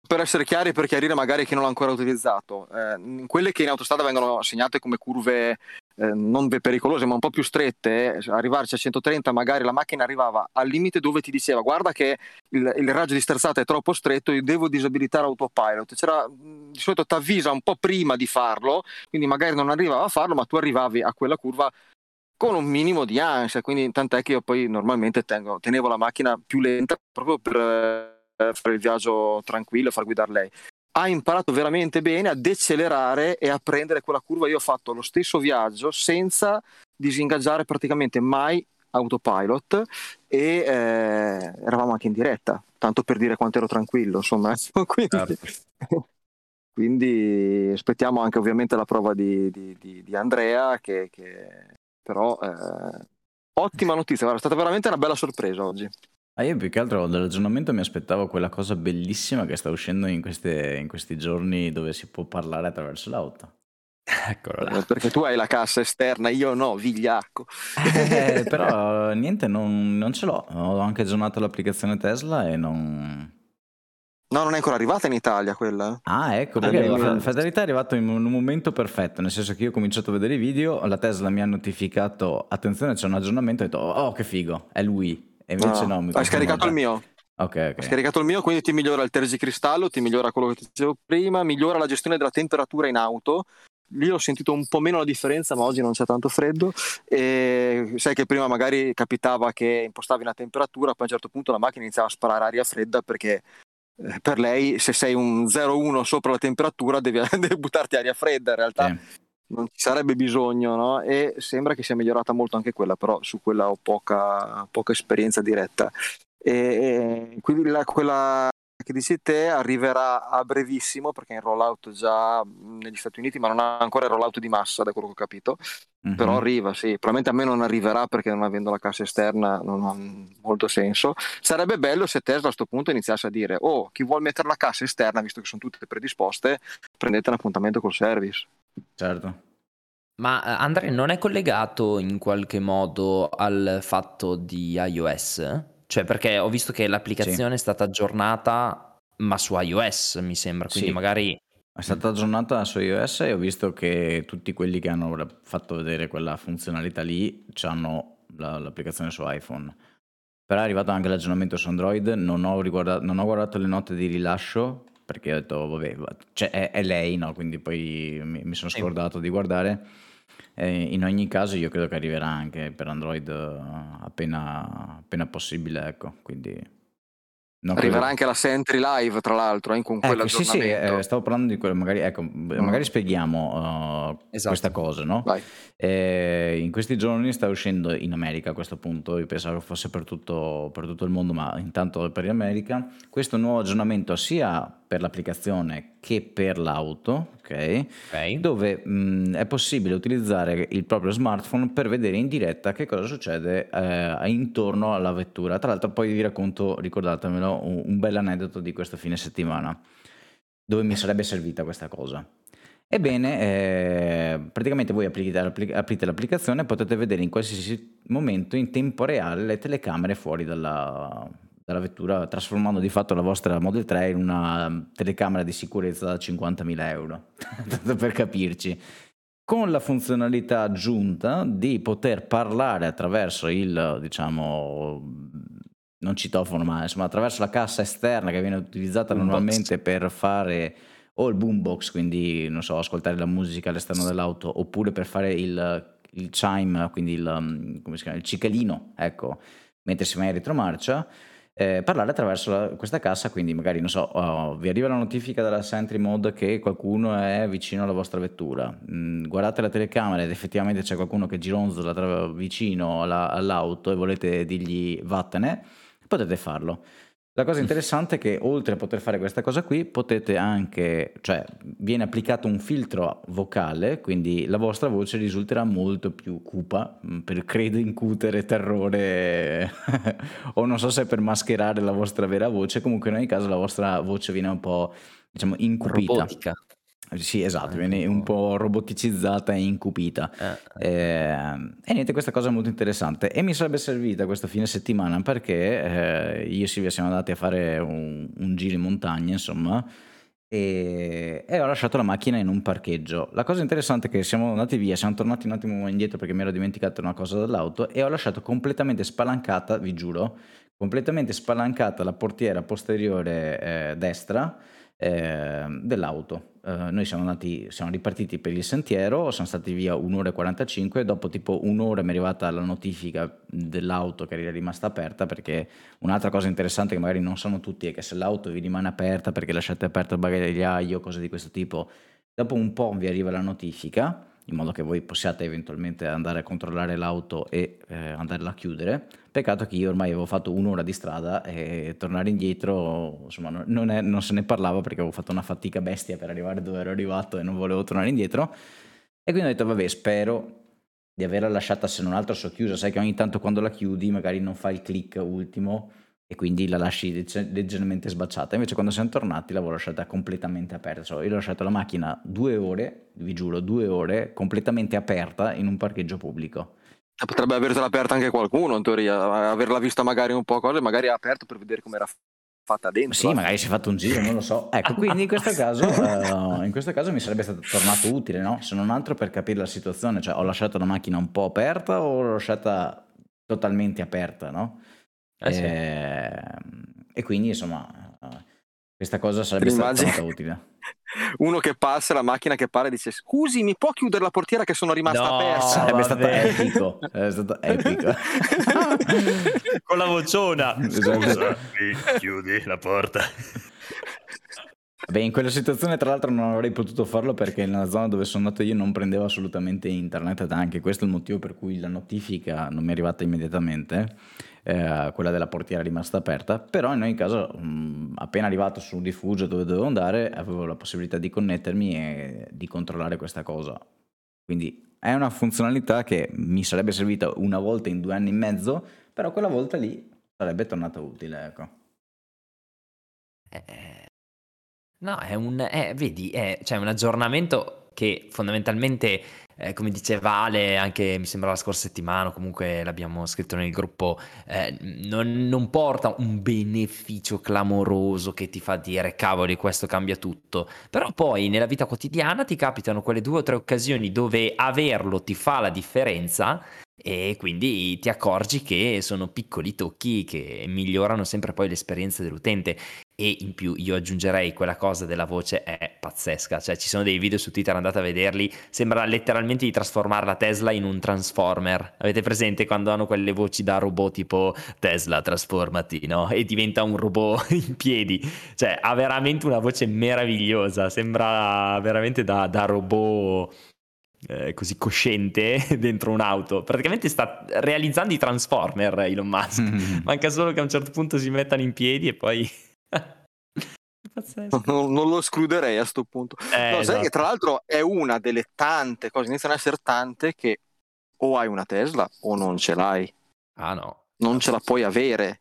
per essere chiari, per chiarire magari chi non l'ha ancora utilizzato, eh, quelle che in autostrada vengono segnate come curve eh, non pericolose ma un po' più strette, eh, arrivarci a 130 magari la macchina arrivava al limite dove ti diceva guarda che il, il raggio di sterzata è troppo stretto, io devo disabilitare autopilot. C'era, mh, di solito ti avvisa un po' prima di farlo, quindi magari non arrivava a farlo, ma tu arrivavi a quella curva con un minimo di ansia, quindi tant'è che io poi normalmente tengo- tenevo la macchina più lenta proprio per fare il viaggio tranquillo e far guidare lei. Ha imparato veramente bene a decelerare e a prendere quella curva. Io ho fatto lo stesso viaggio senza disingaggiare praticamente mai autopilot e eh, eravamo anche in diretta, tanto per dire quanto ero tranquillo, insomma. quindi, quindi aspettiamo anche ovviamente la prova di, di- di- di Andrea che, che- però eh, ottima notizia, guarda, è stata veramente una bella sorpresa oggi. Ah, io più che altro dall'aggiornamento mi aspettavo quella cosa bellissima che sta uscendo in, queste- in questi giorni dove si può parlare attraverso l'auto. Eccolo là. Perché tu hai la cassa esterna, io no, vigliacco. Eh, però niente, non, non ce l'ho. Ho anche aggiornato l'applicazione Tesla e non... No, non è ancora arrivata in Italia quella. Ah, ecco, Ah, perché la fatalità è arrivato in un momento perfetto, nel senso che io ho cominciato a vedere i video, la Tesla mi ha notificato, attenzione c'è un aggiornamento, e ho detto, oh che figo, è lui, e invece no, mi hai scaricato il mio. Ok, Hai ok. scaricato il mio, quindi ti migliora il tergicristallo, ti migliora quello che ti dicevo prima, migliora la gestione della temperatura in auto. Lì ho sentito un po' meno la differenza, ma oggi non c'è tanto freddo. E sai che prima magari capitava che impostavi una temperatura, poi a un certo punto la macchina iniziava a sparare aria fredda perché eh, per lei se sei un 0,1 sopra la temperatura devi, devi buttarti aria fredda. In realtà Sì. Non ci sarebbe bisogno, no? E sembra che sia migliorata molto anche quella, però su quella ho poca, poca esperienza diretta. E, e quindi la, quella che dici te arriverà a brevissimo perché è in rollout già negli Stati Uniti, ma non ha ancora il rollout di massa, da quello che ho capito. Mm-hmm. Però arriva, sì. Probabilmente a me non arriverà perché non avendo la cassa esterna non ha molto senso. Sarebbe bello se Tesla a questo punto iniziasse a dire: Oh, chi vuole mettere la cassa esterna, visto che sono tutte predisposte, prendete un appuntamento col service. Certo. Ma eh, Andrea non è collegato in qualche modo al fatto di iOS? Cioè, perché ho visto che l'applicazione sì. è stata aggiornata, ma su iOS mi sembra, quindi sì. magari... È stata aggiornata su iOS e ho visto che tutti quelli che hanno fatto vedere quella funzionalità lì hanno la, l'applicazione su iPhone. Però è arrivato anche l'aggiornamento su Android, non ho, non ho guardato le note di rilascio perché ho detto, vabbè, cioè è, è lei, no? Quindi poi mi, mi sono scordato di guardare eh, in ogni caso io credo che arriverà anche per Android eh, appena, appena possibile, ecco, quindi... Non Arriverà credo... anche la Sentry Live, tra l'altro, eh, con ecco, sì, sì, eh, stavo parlando di quello, magari, ecco, mm. magari spieghiamo uh, esatto. questa cosa, no? Eh, in questi giorni sta uscendo in America a questo punto, io pensavo fosse per tutto, per tutto il mondo, ma intanto per l'America, questo nuovo aggiornamento sia per l'applicazione che per l'auto, ok? okay. Dove mh, è possibile utilizzare il proprio smartphone per vedere in diretta che cosa succede eh, intorno alla vettura. Tra l'altro poi vi racconto, ricordatemelo, un, un bel aneddoto di questo fine settimana, dove mi sarebbe servita questa cosa. Ebbene, eh, praticamente voi aprite, aprite, l'applicazione e potete vedere in qualsiasi momento in tempo reale le telecamere fuori dalla, dalla vettura, trasformando di fatto la vostra Model 3 in una telecamera di sicurezza da 50.000 euro, tanto per capirci. Con la funzionalità aggiunta di poter parlare attraverso il, diciamo, non citofono, ma insomma attraverso la cassa esterna che viene utilizzata boombox. normalmente per fare o il boombox, quindi non so, ascoltare la musica all'esterno dell'auto, oppure per fare il, il chime, quindi il, come si chiama, il cicalino, ecco, mentre si va in retromarcia eh, parlare attraverso la, questa cassa, quindi magari, non so, oh, vi arriva la notifica dalla Sentry Mode che qualcuno è vicino alla vostra vettura, mm, guardate la telecamera ed effettivamente c'è qualcuno che gironzola tra, vicino alla, all'auto e volete dirgli vattene, potete farlo. La cosa interessante è che oltre a poter fare questa cosa qui, potete anche, cioè viene applicato un filtro vocale, quindi la vostra voce risulterà molto più cupa mm, per credo incutere terrore o non so se per mascherare la vostra vera voce, comunque in ogni caso la vostra voce viene un po' diciamo incupita. Robotica. Sì, esatto, viene un po' roboticizzata e incupita. Eh, eh, e niente, questa cosa è molto interessante. E mi sarebbe servita questo fine settimana perché eh, io e Silvia siamo andati a fare un, un giro in montagna, insomma, e, e, ho lasciato la macchina in un parcheggio. La cosa interessante è che siamo andati via, siamo tornati un attimo indietro perché mi ero dimenticato una cosa dall'auto e ho lasciato completamente spalancata, vi giuro, completamente spalancata la portiera posteriore eh, destra eh, dell'auto. Uh, noi siamo, andati, siamo ripartiti per il sentiero, siamo stati via un'ora e 45, dopo tipo un'ora mi è arrivata la notifica dell'auto che era rimasta aperta perché un'altra cosa interessante che magari non sanno tutti è che se l'auto vi rimane aperta perché lasciate aperto il bagagliaio, cose di questo tipo, dopo un po' vi arriva la notifica in modo che voi possiate eventualmente andare a controllare l'auto e eh, andarla a chiudere. Peccato che io ormai avevo fatto un'ora di strada e tornare indietro, insomma, non, è, non, se ne parlava perché avevo fatto una fatica bestia per arrivare dove ero arrivato e non volevo tornare indietro. E quindi ho detto, vabbè, spero di averla lasciata se non altro socchiusa. Sai che ogni tanto quando la chiudi magari non fa il click ultimo e quindi la lasci leggermente sbacciata. Invece quando siamo tornati l'avevo lasciata completamente aperta, cioè, io ho lasciato la macchina due ore, vi giuro, due ore, completamente aperta in un parcheggio pubblico. Potrebbe avertela aperta anche qualcuno in teoria, averla vista magari un po' cose, magari ha aperto per vedere come era fatta dentro. Sì, magari si è fatto un giro, non lo so. Ecco, quindi in questo caso, uh, in questo caso mi sarebbe stato tornato utile, no? Se non altro per capire la situazione, cioè ho lasciato la macchina un po' aperta o l'ho lasciata totalmente aperta, no? Eh, sì. Ehm, e quindi insomma questa cosa sarebbe stata utile. Uno che passa, la macchina che pare dice scusi mi può chiudere la portiera che sono rimasta no, aperta? Sarebbe stato epico, sarebbe stato epico. Con la vociona. Esatto. Scusa, chiudi la porta. Beh, in quella situazione tra l'altro non avrei potuto farlo perché nella zona dove sono andato io non prendevo assolutamente internet ed anche questo è il motivo per cui la notifica non mi è arrivata immediatamente, eh, quella della portiera rimasta aperta, però in ogni caso mh, appena arrivato su un rifugio dove dovevo andare avevo la possibilità di connettermi e di controllare questa cosa. Quindi è una funzionalità che mi sarebbe servita una volta in due anni e mezzo, però quella volta lì sarebbe tornata utile, ecco. Eh, no, è un, eh, vedi, è, cioè un aggiornamento che fondamentalmente, eh, come diceva Ale, anche mi sembra la scorsa settimana, comunque l'abbiamo scritto nel gruppo, eh, non, non, porta un beneficio clamoroso che ti fa dire cavoli, questo cambia tutto. Però poi nella vita quotidiana ti capitano quelle due o tre occasioni dove averlo ti fa la differenza e quindi ti accorgi che sono piccoli tocchi che migliorano sempre poi l'esperienza dell'utente e in più io aggiungerei quella cosa della voce è pazzesca, cioè ci sono dei video su Twitter, andate a vederli, sembra letteralmente di trasformare la Tesla in un transformer, avete presente quando hanno quelle voci da robot tipo Tesla trasformati, no? E diventa un robot in piedi, cioè ha veramente una voce meravigliosa, sembra veramente da, da robot eh, così cosciente dentro un'auto. Praticamente sta realizzando i Transformer Elon Musk. Mm-hmm. Manca solo che a un certo punto si mettano in piedi e poi... non, non, lo escluderei a questo punto. Eh, no, esatto. sai che tra l'altro è una delle tante cose, iniziano ad essere tante che o hai una Tesla o non ce l'hai. Ah no. Non ce la puoi avere.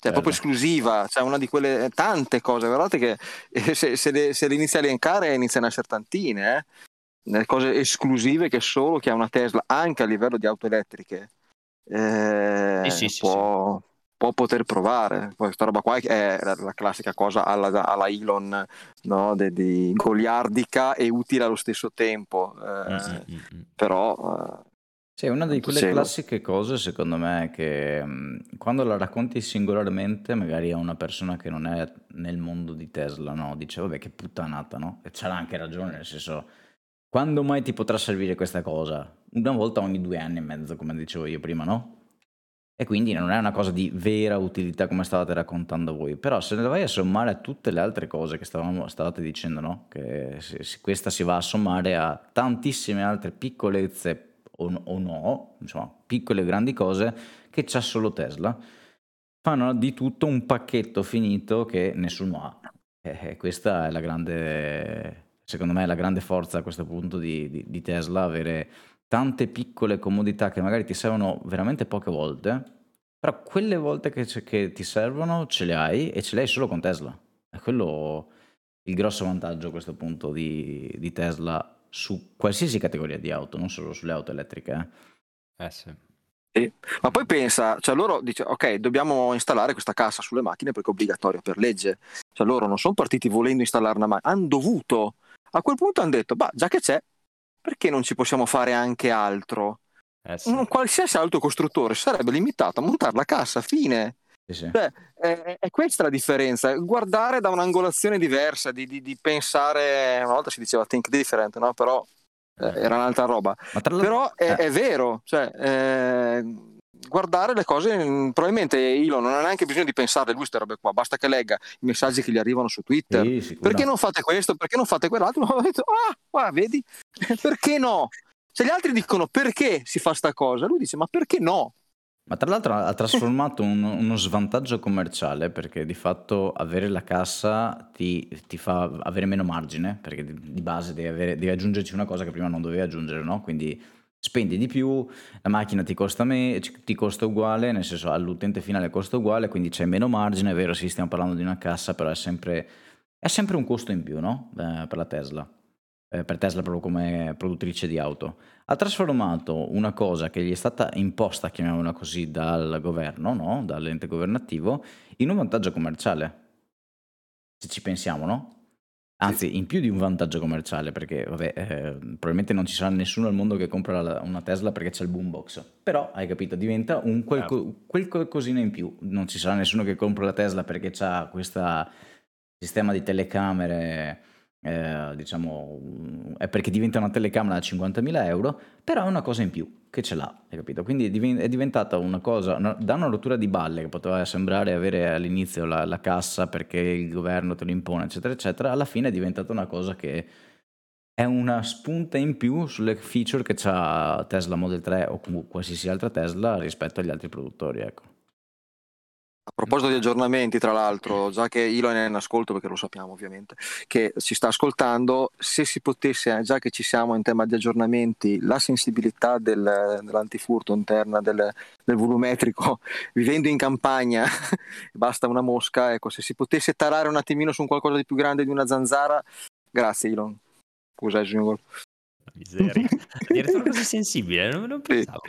Cioè, è proprio esclusiva, cioè una di quelle tante cose, guardate che eh, se, se, le, se le inizi a elencare iniziano a essere tantine, eh? cose esclusive che solo chi ha una Tesla, anche a livello di auto elettriche, eh, sì, sì, può, sì, può, poter provare. Questa roba qua è la, classica cosa alla, alla Elon, no? De, di goliardica e utile allo stesso tempo. Eh, mm-hmm. Però... Eh, sì, una di quelle classiche cose, secondo me, che quando la racconti singolarmente, magari a una persona che non è nel mondo di Tesla, no? dice, vabbè, che puttanata, no? E c'ha anche ragione, nel senso, quando mai ti potrà servire questa cosa? Una volta ogni due anni e mezzo, come dicevo io prima, no? E quindi non è una cosa di vera utilità come stavate raccontando voi, però se ne vai a sommare a tutte le altre cose che stavamo, stavate dicendo, no? Che se, se questa si va a sommare a tantissime altre piccolezze o, o no, insomma, piccole e grandi cose che c'ha solo Tesla, fanno di tutto un pacchetto finito che nessuno ha. E questa è la grande secondo me la grande forza a questo punto di, di, di Tesla, avere tante piccole comodità che magari ti servono veramente poche volte, però quelle volte che, che, ti servono ce le hai e ce le hai solo con Tesla. È quello il grosso vantaggio a questo punto di, di Tesla su qualsiasi categoria di auto, non solo sulle auto elettriche. Eh, eh sì. Sì. Ma poi pensa, cioè loro dicono, ok, dobbiamo installare questa cassa sulle macchine perché è obbligatorio per legge. Cioè loro non sono partiti volendo installare una macchina, hanno dovuto a quel punto hanno detto, bah, già che c'è, perché non ci possiamo fare anche altro? Eh sì. Un qualsiasi altro costruttore sarebbe limitato a montare la cassa, fine. Sì. Cioè, è, è, questa la differenza, guardare da un'angolazione diversa, di, di, di, pensare, una volta si diceva think different, no? però eh, era un'altra roba. Però è, eh. è vero, cioè, eh, guardare le cose, probabilmente Elon non ha neanche bisogno di pensare lui queste robe qua, basta che legga i messaggi che gli arrivano su Twitter. Sì, perché non fate questo? Perché non fate quell'altro? ah, ah, vedi? perché no? Se gli altri dicono perché si fa sta cosa, lui dice ma perché no? Ma tra l'altro ha trasformato un, uno svantaggio commerciale perché di fatto avere la cassa ti, ti fa avere meno margine perché di, di base devi, avere, devi, aggiungerci una cosa che prima non dovevi aggiungere, no? Quindi spendi di più, la macchina ti costa, me, ti costa uguale, nel senso all'utente finale costa uguale, quindi c'è meno margine, è vero, sì, stiamo parlando di una cassa, però è sempre, è sempre un costo in più, no? Eh, per la Tesla. Eh, per Tesla proprio come produttrice di auto. Ha trasformato una cosa che gli è stata imposta, chiamiamola così, dal governo, no? dall'ente governativo, in un vantaggio commerciale. Se ci pensiamo, no? Anzi, in più di un vantaggio commerciale, perché vabbè, eh, probabilmente non ci sarà nessuno al mondo che compra la, una Tesla perché c'è il boombox. Però, hai capito, diventa un quel, quel qualcosina in più. Non ci sarà nessuno che compra la Tesla perché ha questo sistema di telecamere eh, diciamo, è perché diventa una telecamera da 50.000 euro, però è una cosa in più che ce l'ha, hai capito? Quindi è diventata una cosa, una, da una rottura di balle che poteva sembrare avere all'inizio la, la cassa perché il governo te lo impone, eccetera, eccetera, alla fine è diventata una cosa che è una spunta in più sulle feature che ha Tesla Model 3 o qualsiasi altra Tesla rispetto agli altri produttori, ecco. A proposito di aggiornamenti, tra l'altro, già che Elon è in ascolto, perché lo sappiamo ovviamente, che ci sta ascoltando, se si potesse, eh, già che ci siamo in tema di aggiornamenti, la sensibilità del, dell'antifurto interna del, del, volumetrico, vivendo in campagna, basta una mosca, ecco, se si potesse tarare un attimino su un qualcosa di più grande di una zanzara, grazie Elon. Scusa, Junior. Miseria. Addirittura così sensibile, non, non pensavo.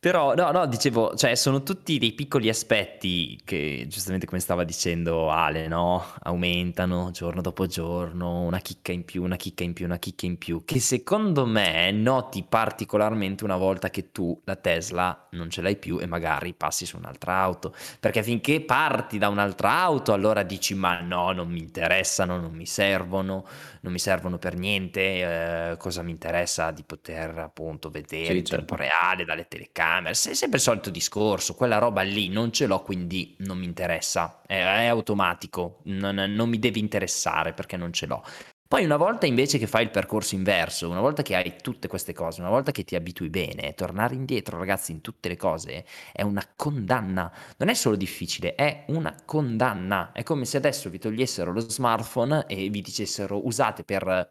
Però, no, no, dicevo, cioè, sono tutti dei piccoli aspetti che, giustamente come stava dicendo Ale, no? Aumentano giorno dopo giorno, una chicca in più, una chicca in più, una chicca in più, che secondo me noti particolarmente una volta che tu la Tesla non ce l'hai più e magari passi su un'altra auto. Perché finché parti da un'altra auto, allora dici, ma no, non mi interessano, non mi servono, non mi servono per niente, eh, cosa mi interessa di poter appunto vedere sì, in certo. tempo reale dalle telecamere camera, è sempre il solito discorso, quella roba lì non ce l'ho quindi non mi interessa, è, è automatico, non, non mi deve interessare perché non ce l'ho. Poi una volta invece che fai il percorso inverso, una volta che hai tutte queste cose, una volta che ti abitui bene, tornare indietro ragazzi in tutte le cose è una condanna. Non è solo difficile, è una condanna. È come se adesso vi togliessero lo smartphone e vi dicessero usate per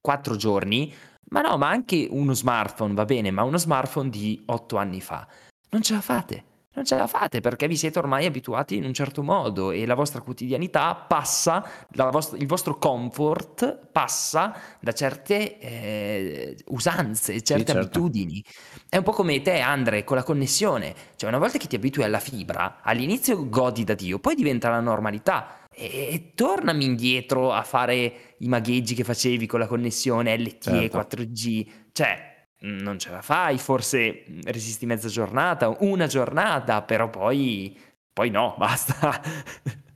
quattro giorni ma no, ma anche uno smartphone va bene, ma uno smartphone di otto anni fa. Non ce la fate. Non ce la fate perché vi siete ormai abituati in un certo modo e la vostra quotidianità passa, vostra, il vostro comfort passa da certe eh, usanze, certe sì, certo. abitudini. È un po' come te, Andre, con la connessione. Cioè, una volta che ti abitui alla fibra, all'inizio godi da Dio, poi diventa la normalità e tornami indietro a fare i magheggi che facevi con la connessione LTE certo. 4G, cioè non ce la fai, forse resisti mezza giornata, una giornata, però poi, poi no, basta.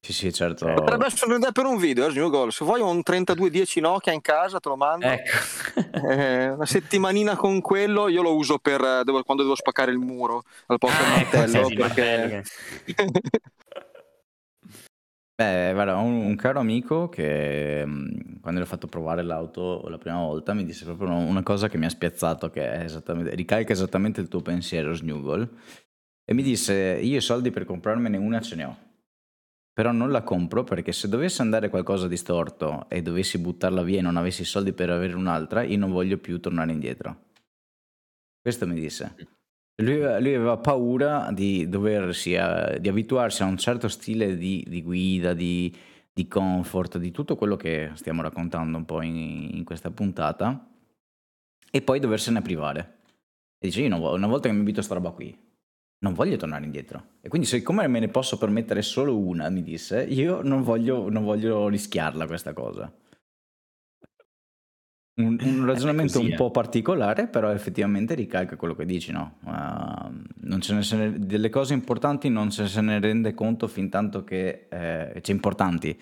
Sì, sì, certo. Potrebbe essere un'idea per un video, eh, Gol. Se vuoi un 3210 Nokia in casa, te lo mando. Ecco. eh, una settimanina con quello, io lo uso per devo, quando devo spaccare il muro al posto ah, del ecco, martello. Ecco, perché... Beh, guarda, un, un caro amico che quando gli ho fatto provare l'auto la prima volta mi disse proprio una cosa che mi ha spiazzato, che è esattamente, ricalca esattamente il tuo pensiero, Snuggle, e mi disse, io i soldi per comprarmene una ce ne ho, però non la compro perché se dovesse andare qualcosa di storto e dovessi buttarla via e non avessi i soldi per avere un'altra, io non voglio più tornare indietro. Questo mi disse. Lui, lui aveva paura di doversi, eh, di abituarsi a un certo stile di, di guida, di, di comfort, di tutto quello che stiamo raccontando un po' in, in questa puntata, e poi doversene privare. E dice, io una volta che mi abito a sta roba qui, non voglio tornare indietro. E quindi siccome me ne posso permettere solo una, mi disse, io non voglio, non voglio rischiarla questa cosa. Un, un ragionamento così, un eh. po' particolare, però effettivamente ricalca quello che dici, no? Uh, non ce ne, se ne, delle cose importanti non se, se ne rende conto fin tanto che, eh, cioè importanti,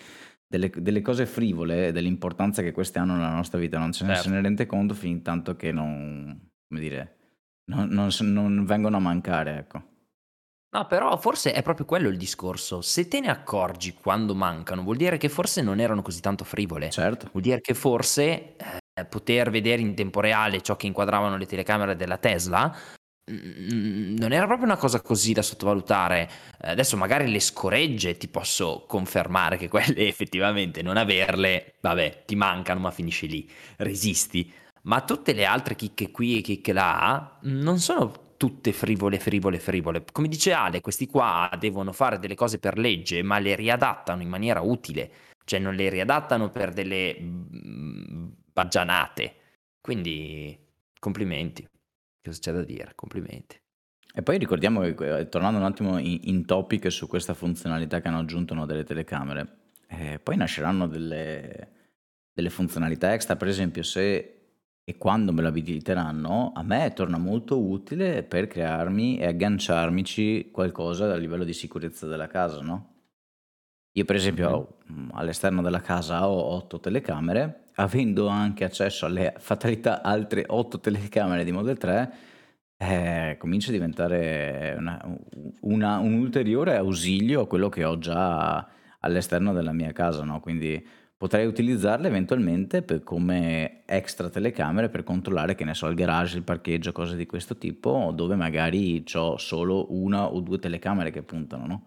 delle, delle, cose frivole, dell'importanza che queste hanno nella nostra vita, non ce ne, certo. se ne rende conto fin tanto che non, come dire, non, non, non vengono a mancare, ecco. No, però forse è proprio quello il discorso. Se te ne accorgi quando mancano, vuol dire che forse non erano così tanto frivole. Certo. Vuol dire che forse eh, poter vedere in tempo reale ciò che inquadravano le telecamere della Tesla non era proprio una cosa così da sottovalutare. Adesso magari le scoregge ti posso confermare che quelle effettivamente non averle, vabbè, ti mancano, ma finisci lì, resisti. Ma tutte le altre chicche qui e chicche là non sono tutte frivole, frivole, frivole. Come dice Ale, questi qua devono fare delle cose per legge, ma le riadattano in maniera utile, cioè non le riadattano per delle mm, baggianate. Quindi complimenti. Cosa c'è da dire? Complimenti. E poi ricordiamo che, eh, tornando un attimo in, in topic su questa funzionalità che hanno aggiunto no, delle telecamere, eh, poi nasceranno delle, delle funzionalità extra, per esempio se e quando me lo abiliteranno, a me torna molto utile per crearmi e agganciarmici qualcosa a livello di sicurezza della casa, no? Io per esempio mm, all'esterno della casa ho 8 telecamere, avendo anche accesso alle fatalità altre 8 telecamere di Model 3, eh, comincia a diventare una, una, un ulteriore ausilio a quello che ho già all'esterno della mia casa, no? Quindi potrei utilizzarle eventualmente per, come extra telecamere per controllare, che ne so, il garage, il parcheggio, cose di questo tipo, dove magari ho solo una o due telecamere che puntano, no?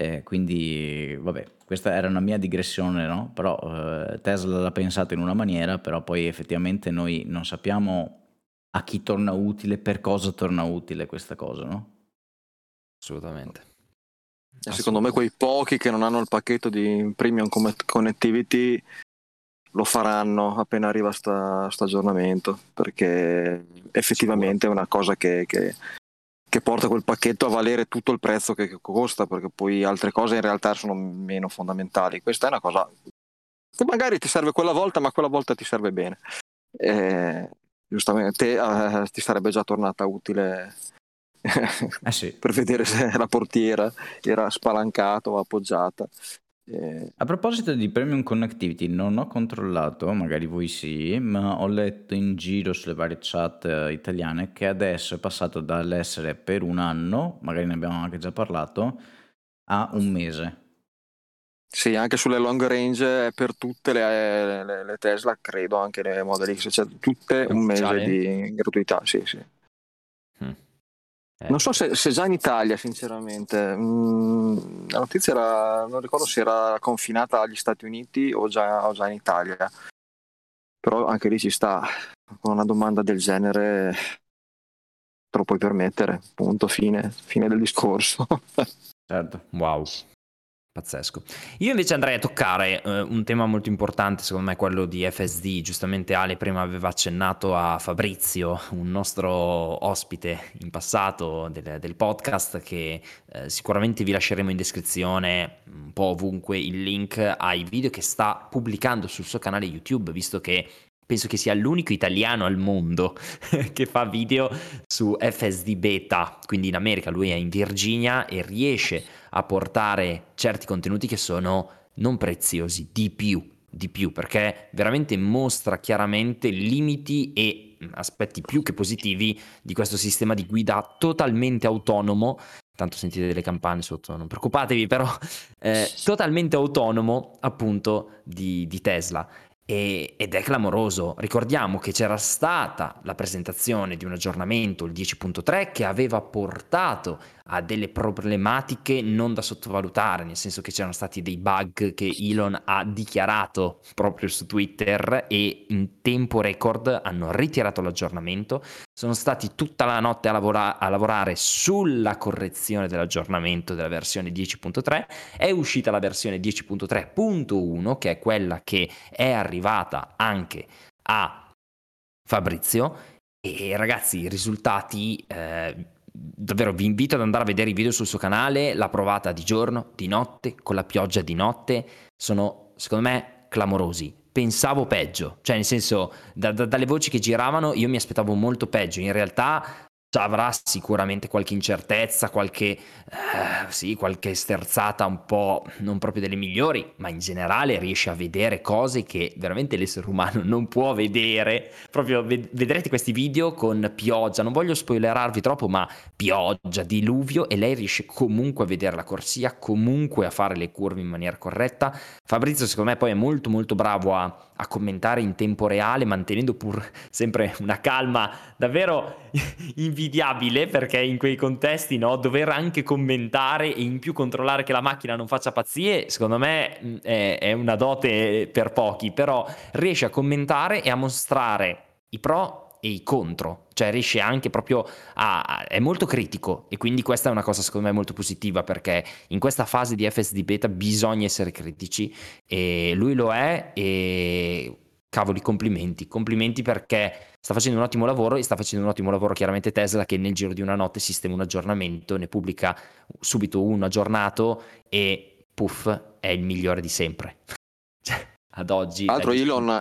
Eh, quindi, vabbè, questa era una mia digressione, no? Però eh, Tesla l'ha pensato in una maniera, però poi effettivamente noi non sappiamo a chi torna utile, per cosa torna utile questa cosa, no? Assolutamente. E secondo me quei pochi che non hanno il pacchetto di premium connectivity lo faranno appena arriva sta, sto aggiornamento perché effettivamente è una cosa che, che, che, porta quel pacchetto a valere tutto il prezzo che, che, costa perché poi altre cose in realtà sono meno fondamentali questa è una cosa che magari ti serve quella volta ma quella volta ti serve bene eh, giustamente eh, ti sarebbe già tornata utile eh sì. per vedere se la portiera era spalancata o appoggiata. Eh... A proposito di Premium Connectivity, non ho controllato, magari voi sì, ma ho letto in giro sulle varie chat eh, italiane che adesso è passato dall'essere per un anno, magari ne abbiamo anche già parlato, a un mese. Sì, anche sulle long range è per tutte le, le, le Tesla, credo anche le Model X, cioè tutte un mese di gratuità, sì, sì. Non so se, se, già in Italia, sinceramente. Mm, la notizia era, non ricordo se era confinata agli Stati Uniti o già, o già in Italia. Però anche lì ci sta, con una domanda del genere te lo puoi permettere, punto, fine, fine del discorso. certo. Wow. Pazzesco. Io invece andrei a toccare eh, un tema molto importante, secondo me, quello di FSD. Giustamente Ale prima aveva accennato a Fabrizio, un nostro ospite in passato del, del podcast, che eh, sicuramente vi lasceremo in descrizione un po' ovunque il link ai video che sta pubblicando sul suo canale YouTube, visto che penso che sia l'unico italiano al mondo che fa video su FSD beta, quindi in America lui è in Virginia e riesce a portare certi contenuti che sono non preziosi, di più, di più, perché veramente mostra chiaramente limiti e aspetti più che positivi di questo sistema di guida totalmente autonomo. Tanto sentite delle campane sotto, non preoccupatevi, però eh, totalmente autonomo appunto di, di Tesla. E, ed è clamoroso. Ricordiamo che c'era stata la presentazione di un aggiornamento, il 10.3, che aveva portato a delle problematiche non da sottovalutare, nel senso che c'erano stati dei bug che Elon ha dichiarato proprio su Twitter e in tempo record hanno ritirato l'aggiornamento, sono stati tutta la notte a, lavora- a lavorare sulla correzione dell'aggiornamento della versione 10.3, è uscita la versione 10.3.1 che è quella che è arrivata anche a Fabrizio. E ragazzi i risultati... Eh, davvero vi invito ad andare a vedere i video sul suo canale, l'ha provata di giorno, di notte, con la pioggia di notte, sono secondo me clamorosi. Pensavo peggio, cioè nel senso da, da, dalle voci che giravano io mi aspettavo molto peggio, in realtà avrà sicuramente qualche incertezza, qualche, eh, sì, qualche sterzata un po' non proprio delle migliori, ma in generale riesce a vedere cose che veramente l'essere umano non può vedere. Proprio ved- vedrete questi video con pioggia, non voglio spoilerarvi troppo, ma pioggia, diluvio e lei riesce comunque a vedere la corsia, comunque a fare le curve in maniera corretta. Fabrizio secondo me poi è molto molto bravo a a commentare in tempo reale, mantenendo pur sempre una calma davvero invidiabile, perché in quei contesti, no, dover anche commentare e in più controllare che la macchina non faccia pazzie, secondo me mm, è, è una dote per pochi, però riesce a commentare e a mostrare i pro e i contro, cioè riesce anche proprio a... è molto critico e quindi questa è una cosa secondo me molto positiva perché in questa fase di FSD beta bisogna essere critici e lui lo è e cavoli complimenti, complimenti perché sta facendo un ottimo lavoro e sta facendo un ottimo lavoro chiaramente Tesla che nel giro di una notte sistema un aggiornamento, ne pubblica subito uno aggiornato e puff è il migliore di sempre. Cioè, ad oggi... Tra l'altro Elon,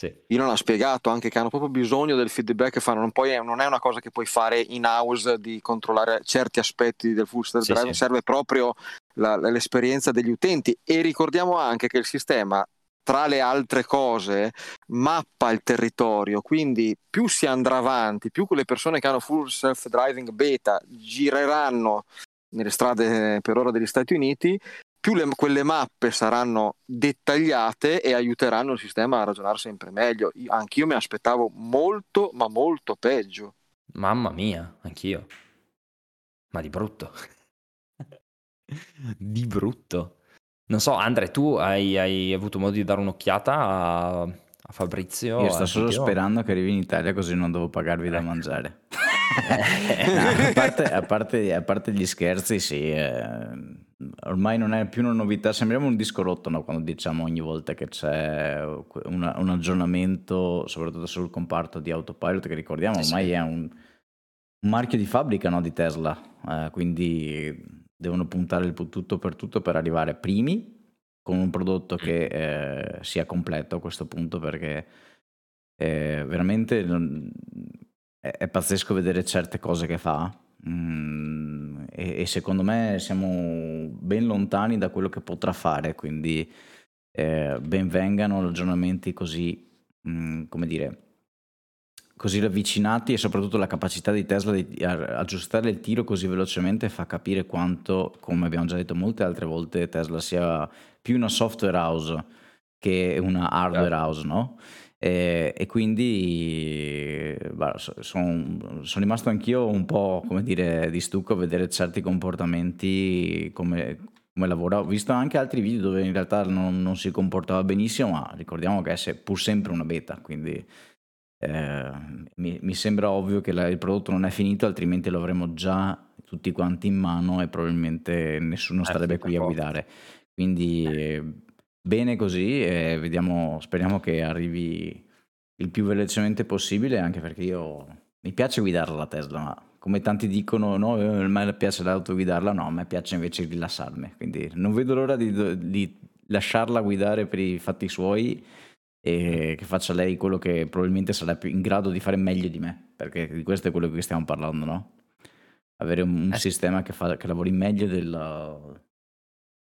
sì. Elon ha spiegato anche che hanno proprio bisogno del feedback che fanno, non, poi è, non è una cosa che puoi fare in house di controllare certi aspetti del full stack sì, drive, sì. serve proprio la, l'esperienza degli utenti e ricordiamo anche che il sistema tra le altre cose, mappa il territorio, quindi più si andrà avanti, più quelle persone che hanno full self-driving beta gireranno nelle strade per ora degli Stati Uniti, più le, quelle mappe saranno dettagliate e aiuteranno il sistema a ragionare sempre meglio. Io, anch'io mi aspettavo molto, ma molto peggio. Mamma mia, anch'io. Ma di brutto. di brutto. Non so, Andre, tu hai, hai avuto modo di dare un'occhiata a, a Fabrizio? Io sto solo sperando che arrivi in Italia così non devo pagarvi da mangiare. No, a, parte, a parte- a parte gli scherzi, sì, eh, ormai non è più una novità, sembriamo un disco rotto no, quando diciamo ogni volta che c'è una- un aggiornamento, soprattutto sul comparto di autopilot, che ricordiamo Eh sì. ormai è un, un marchio di fabbrica no, di Tesla, eh, quindi devono puntare il tutto per tutto per arrivare primi con un prodotto che eh, sia completo a questo punto perché eh, veramente non- è, è pazzesco vedere certe cose che fa mm, e, e secondo me siamo ben lontani da quello che potrà fare, quindi eh, ben vengano ragionamenti così, mm, come dire, così ravvicinati e soprattutto la capacità di Tesla di aggiustare il tiro così velocemente fa capire quanto, come abbiamo già detto molte altre volte, Tesla sia più una software house che una hardware house, no? E, e quindi sono rimasto anch'io un po', come dire, di stucco a vedere certi comportamenti come, come lavora. Ho visto anche altri video dove in realtà non, non si comportava benissimo, ma ricordiamo che è pur sempre una beta, quindi eh, mi, mi sembra ovvio che la- il prodotto non è finito, altrimenti lo avremmo già tutti quanti in mano e probabilmente nessuno Eh, starebbe qui a guidare. Quindi eh, bene così e vediamo, speriamo che arrivi il più velocemente possibile, anche perché io mi piace guidarla la Tesla, ma come tanti dicono, no, eh, a me piace l'autoguidarla, no, a me piace invece rilassarmi, quindi non vedo l'ora di, di lasciarla guidare per i fatti suoi e che faccia lei quello che probabilmente sarà più in grado di fare meglio di me, perché di questo è quello di cui stiamo parlando, no? Avere un, Eh sistema che, fa, che lavori meglio del,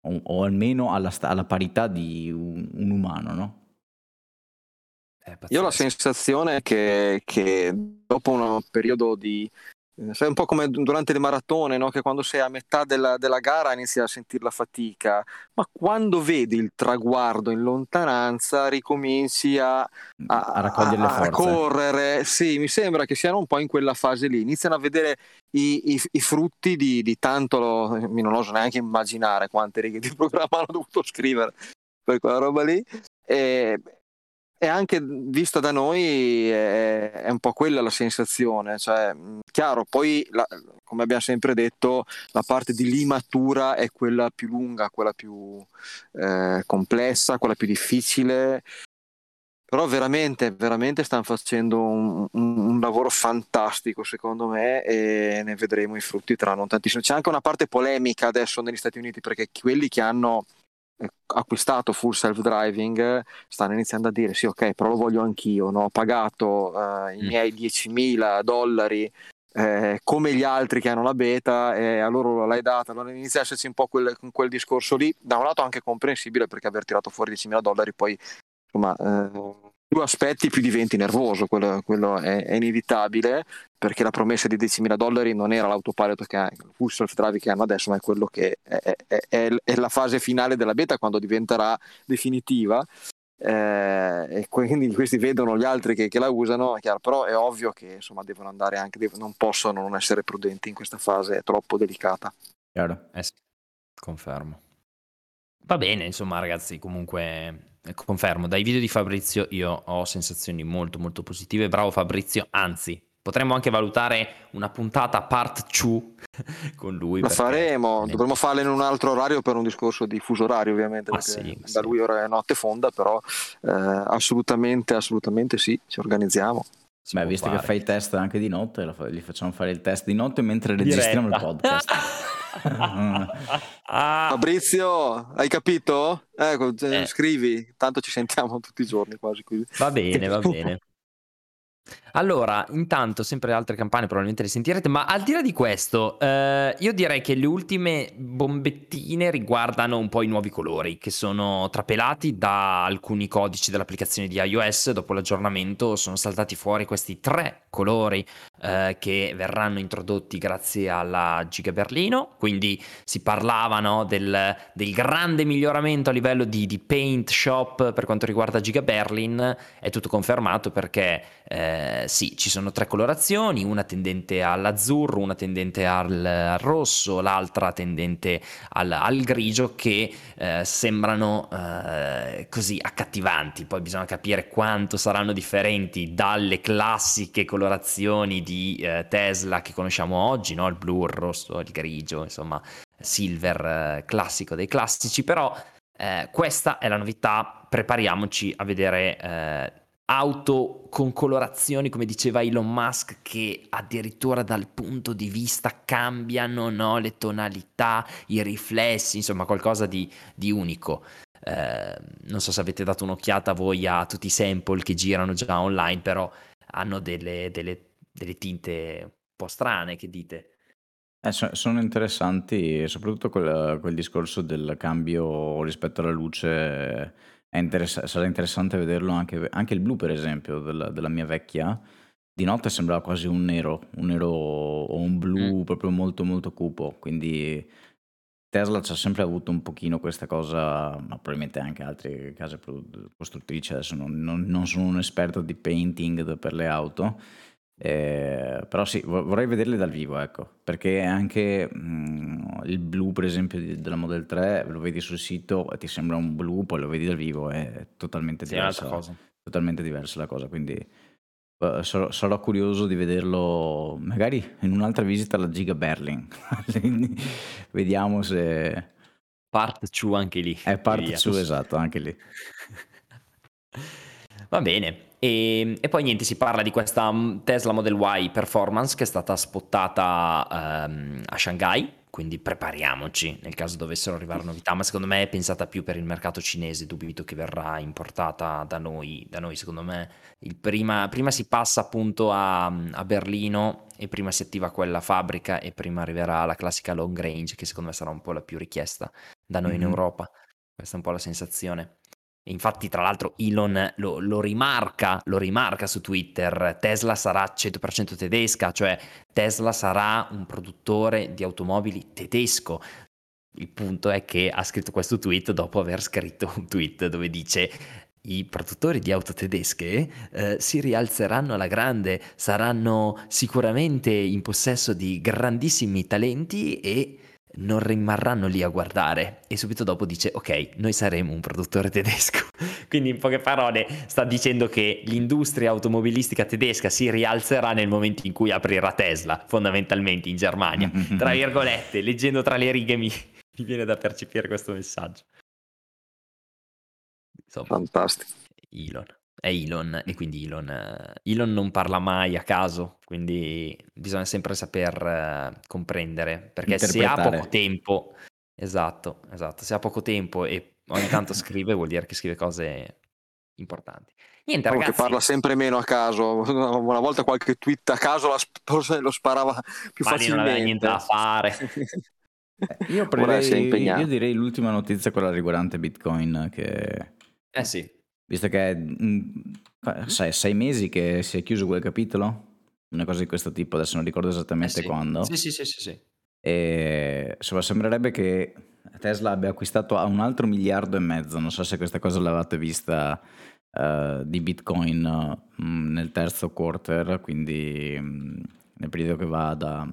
o, o almeno alla, sta- alla parità di un, un umano, no? È Io ho la sensazione che, che dopo un periodo di... eh, Sai un po' come durante le maratone, no? che quando sei a metà della, della gara inizi a sentire la fatica, ma quando vedi il traguardo in lontananza ricominci a, a, A raccogliere le a- a forze. correre. Sì, mi sembra che siano un po' in quella fase lì, iniziano a vedere i, i- i frutti di, di tanto, lo- mi non oso neanche immaginare quante righe di programma hanno dovuto scrivere per quella roba lì. E, e anche vista da noi è, è un po' quella la sensazione, cioè, chiaro, poi la- come abbiamo sempre detto, la parte di limatura è quella più lunga, quella più eh, complessa, quella più difficile, però veramente, veramente stanno facendo un, un- un lavoro fantastico secondo me e ne vedremo i frutti tra non tantissimo. C'è anche una parte polemica adesso negli Stati Uniti perché quelli che hanno acquistato full self-driving eh, stanno iniziando a dire sì ok però lo voglio anch'io, no? ho pagato eh, i Mm. miei 10.000 dollari eh, come gli altri che hanno la beta e a loro l'hai data, allora inizia a esserci un po' quel, quel discorso lì, da un lato anche comprensibile perché aver tirato fuori 10.000 dollari poi insomma eh, più aspetti più diventi nervoso, quello, quello è, è inevitabile perché la promessa di 10.000 dollari non era l'autopilot che ha, il self-drive che hanno adesso, ma è quello che è, è- è- la fase finale della beta quando diventerà definitiva. Eh, e quindi questi vedono gli altri che, che la usano, è chiaro, però è ovvio che insomma devono andare anche, dev- non possono non essere prudenti in questa fase, è troppo delicata. Chiaro? Eh confermo. Va bene, insomma, ragazzi, comunque eh, confermo, dai video di Fabrizio io ho sensazioni molto molto positive. Bravo Fabrizio, anzi, potremmo anche valutare una puntata part 2 con lui. La faremo, dovremmo farla in un altro orario per un discorso di fuso orario ovviamente, Ah, perché sì, da sì. lui ora è notte fonda, però eh, assolutamente, assolutamente sì, ci organizziamo. si Beh, visto che fare. fai il test anche di notte, gli facciamo fare il test di notte mentre Diretta. registriamo il podcast. Ah, Fabrizio, hai capito? Ecco, eh, scrivi, tanto ci sentiamo tutti i giorni quasi qui. va bene, va bene. Allora, intanto, sempre altre campane probabilmente le sentirete, ma al di là di questo, eh, io direi che le ultime bombettine riguardano un po' i nuovi colori, che sono trapelati da alcuni codici dell'applicazione di iOS. Dopo l'aggiornamento sono saltati fuori questi tre colori eh, che verranno introdotti grazie alla Giga Berlino, quindi si parlava no, del, del, grande miglioramento a livello di, di, paint shop per quanto riguarda Giga Berlin, è tutto confermato perché... Eh, sì, ci sono tre colorazioni, una tendente all'azzurro, una tendente al, al rosso, l'altra tendente al, al grigio che eh, sembrano eh, così accattivanti. Poi bisogna capire quanto saranno differenti dalle classiche colorazioni di eh, Tesla che conosciamo oggi, no? il blu, il rosso, il grigio, insomma, silver eh, classico dei classici, però eh, questa è la novità, prepariamoci a vedere auto con colorazioni, come diceva Elon Musk, che addirittura dal punto di vista cambiano no? le tonalità, i riflessi, insomma qualcosa di, di unico. Eh, non so se avete dato un'occhiata voi a tutti i sample che girano già online, però hanno delle, delle, delle tinte un po' strane, che dite? Eh, sono interessanti, soprattutto quel, quel discorso del cambio rispetto alla luce interess- sarà interessante vederlo anche, anche il blu, per esempio, della, della, mia vecchia. Di notte sembrava quasi un nero, un nero o un blu mm. proprio molto molto cupo. Quindi Tesla ci ha sempre avuto un pochino questa cosa, ma probabilmente anche altre case costruttrici. Adesso non, non, non sono un esperto di painting per le auto eh, però sì, vorrei vederle dal vivo, ecco, perché anche mh, il blu, per esempio, della Model 3, lo vedi sul sito e ti sembra un blu, poi lo vedi dal vivo, è totalmente Sì, diversa, cosa. totalmente diversa la cosa, quindi eh, sarò, sarò curioso di vederlo magari in un'altra visita alla Giga Berlin. Vediamo se Part 2 anche lì, è part via. 2, esatto, anche lì. Va bene. E, ehm, e, poi niente, si parla di questa mm, Tesla Model Y Performance che è stata spottata um, a Shanghai, quindi prepariamoci nel caso dovessero arrivare novità, ma secondo me è pensata più per il mercato cinese, dubito che verrà importata da noi, da noi secondo me prima, prima, si passa appunto a, a, Berlino e prima si attiva quella fabbrica e prima arriverà la classica long range che secondo me sarà un po' la più richiesta da noi mm-hmm. in Europa, questa è un po' la sensazione. Infatti, tra l'altro, Elon lo, lo, rimarca, lo rimarca su Twitter, Tesla sarà 100% tedesca, cioè Tesla sarà un produttore di automobili tedesco. Il punto è che ha scritto questo tweet dopo aver scritto un tweet dove dice i produttori di auto tedesche eh, si rialzeranno alla grande, saranno sicuramente in possesso di grandissimi talenti e non rimarranno lì a guardare. E subito dopo dice ok noi saremo un produttore tedesco. Quindi in poche parole sta dicendo che l'industria automobilistica tedesca si rialzerà nel momento in cui aprirà Tesla fondamentalmente in Germania. Tra virgolette leggendo tra le righe mi, mi viene da percepire questo messaggio. Insomma, fantastico. Elon è Elon e quindi Elon, eh, Elon non parla mai a caso, quindi bisogna sempre saper uh, comprendere, perché se ha poco tempo, esatto, esatto, se ha poco tempo e ogni tanto scrive vuol dire che scrive cose importanti. Niente, ragazzi. Che parla sempre meno a caso. Una volta qualche tweet a caso lo sparava più Ma facilmente. Non aveva niente da fare. Eh, io, prenderei, io direi l'ultima notizia, quella riguardante Bitcoin. Che... Eh sì. Visto che mm, sai, sei mesi che si è chiuso quel capitolo, una cosa di questo tipo, adesso non ricordo esattamente eh sì. quando. Sì, sì, sì, sì, sì. E insomma, sembrerebbe che Tesla abbia acquistato a un altro miliardo e mezzo, non so se questa cosa l'avete vista uh, di Bitcoin uh, nel terzo quarter, quindi um, nel periodo che va da...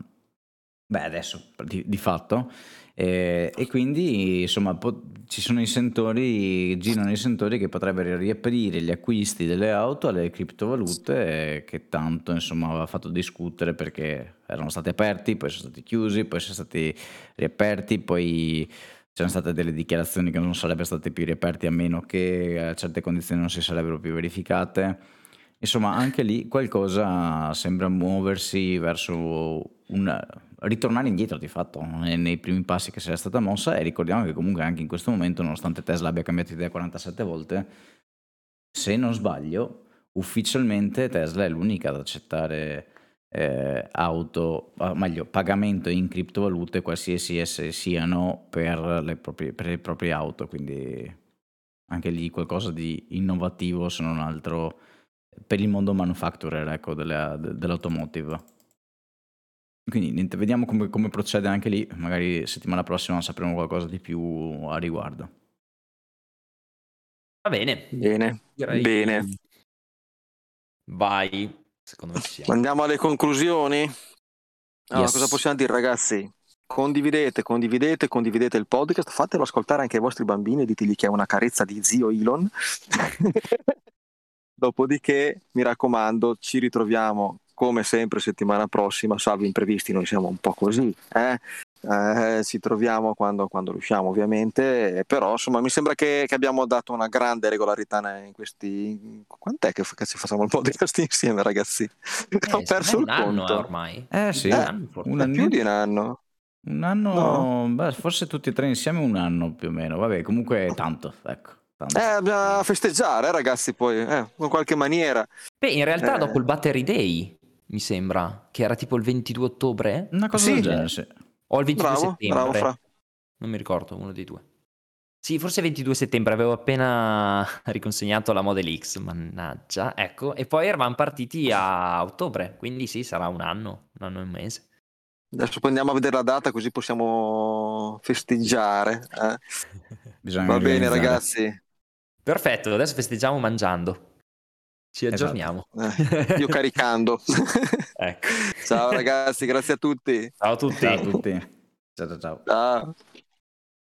Beh, adesso di, di fatto e, e quindi insomma po- ci sono i sentori, girano i sentori che potrebbero riaprire gli acquisti delle auto alle criptovalute che tanto insomma aveva fatto discutere perché erano stati aperti, poi sono stati chiusi, poi sono stati riaperti, poi c'erano state delle dichiarazioni che non sarebbero state più riaperti a meno che a certe condizioni non si sarebbero più verificate. Insomma, anche lì qualcosa sembra muoversi verso un, ritornare indietro di fatto nei primi passi che sia stata mossa e ricordiamo che comunque anche in questo momento nonostante Tesla abbia cambiato idea 47 volte se non sbaglio ufficialmente Tesla è l'unica ad accettare eh, auto, o meglio, pagamento in criptovalute, qualsiasi esse siano, per le, proprie, per le proprie auto. Quindi anche lì qualcosa di innovativo, se non altro, per il mondo manufacturer ecco, delle, dell'automotive. Quindi niente, vediamo come, come, procede anche lì, magari settimana prossima sapremo qualcosa di più a riguardo. Va bene. Bene. Direi bene. Vai, secondo me sì. Andiamo alle conclusioni? Allora, yes. cosa possiamo dire ragazzi? Condividete, condividete, condividete il podcast, fatelo ascoltare anche ai vostri bambini e ditegli che è una carezza di zio Elon. Dopodiché, mi raccomando, ci ritroviamo come sempre settimana prossima, salvo imprevisti, noi siamo un po' così, eh? Eh, ci troviamo quando, quando, riusciamo ovviamente, però insomma mi sembra che, che, abbiamo dato una grande regolarità in questi... Quant'è che, che ci facciamo il podcast insieme ragazzi? Eh, Ho perso il conto. ormai. Eh sì, eh, un anno, più di un anno. Un anno, no. beh, forse tutti e tre insieme un anno più o meno, vabbè comunque è tanto, ecco. Eh, bisogna festeggiare, eh, ragazzi, poi, eh, in qualche maniera. Beh, in realtà eh. dopo il Battery Day, mi sembra, che era tipo il 22 ottobre. Una cosa sì. del genere, sì. O il 22 bravo, settembre. Bravo, fra. Non mi ricordo, uno dei due. Sì, forse 22 settembre, avevo appena riconsegnato la Model X, mannaggia, ecco, e poi eravamo partiti a ottobre, quindi sì, sarà un anno, un anno e un mese. Adesso poi andiamo a vedere la data così possiamo festeggiare. Eh? Va bene ragazzi. Perfetto, adesso festeggiamo mangiando. Ci aggiorniamo. Esatto. Eh, io caricando. ecco. Ciao ragazzi, grazie a tutti. Ciao a tutti. Ciao a tutti. ciao. ciao. ciao. ciao.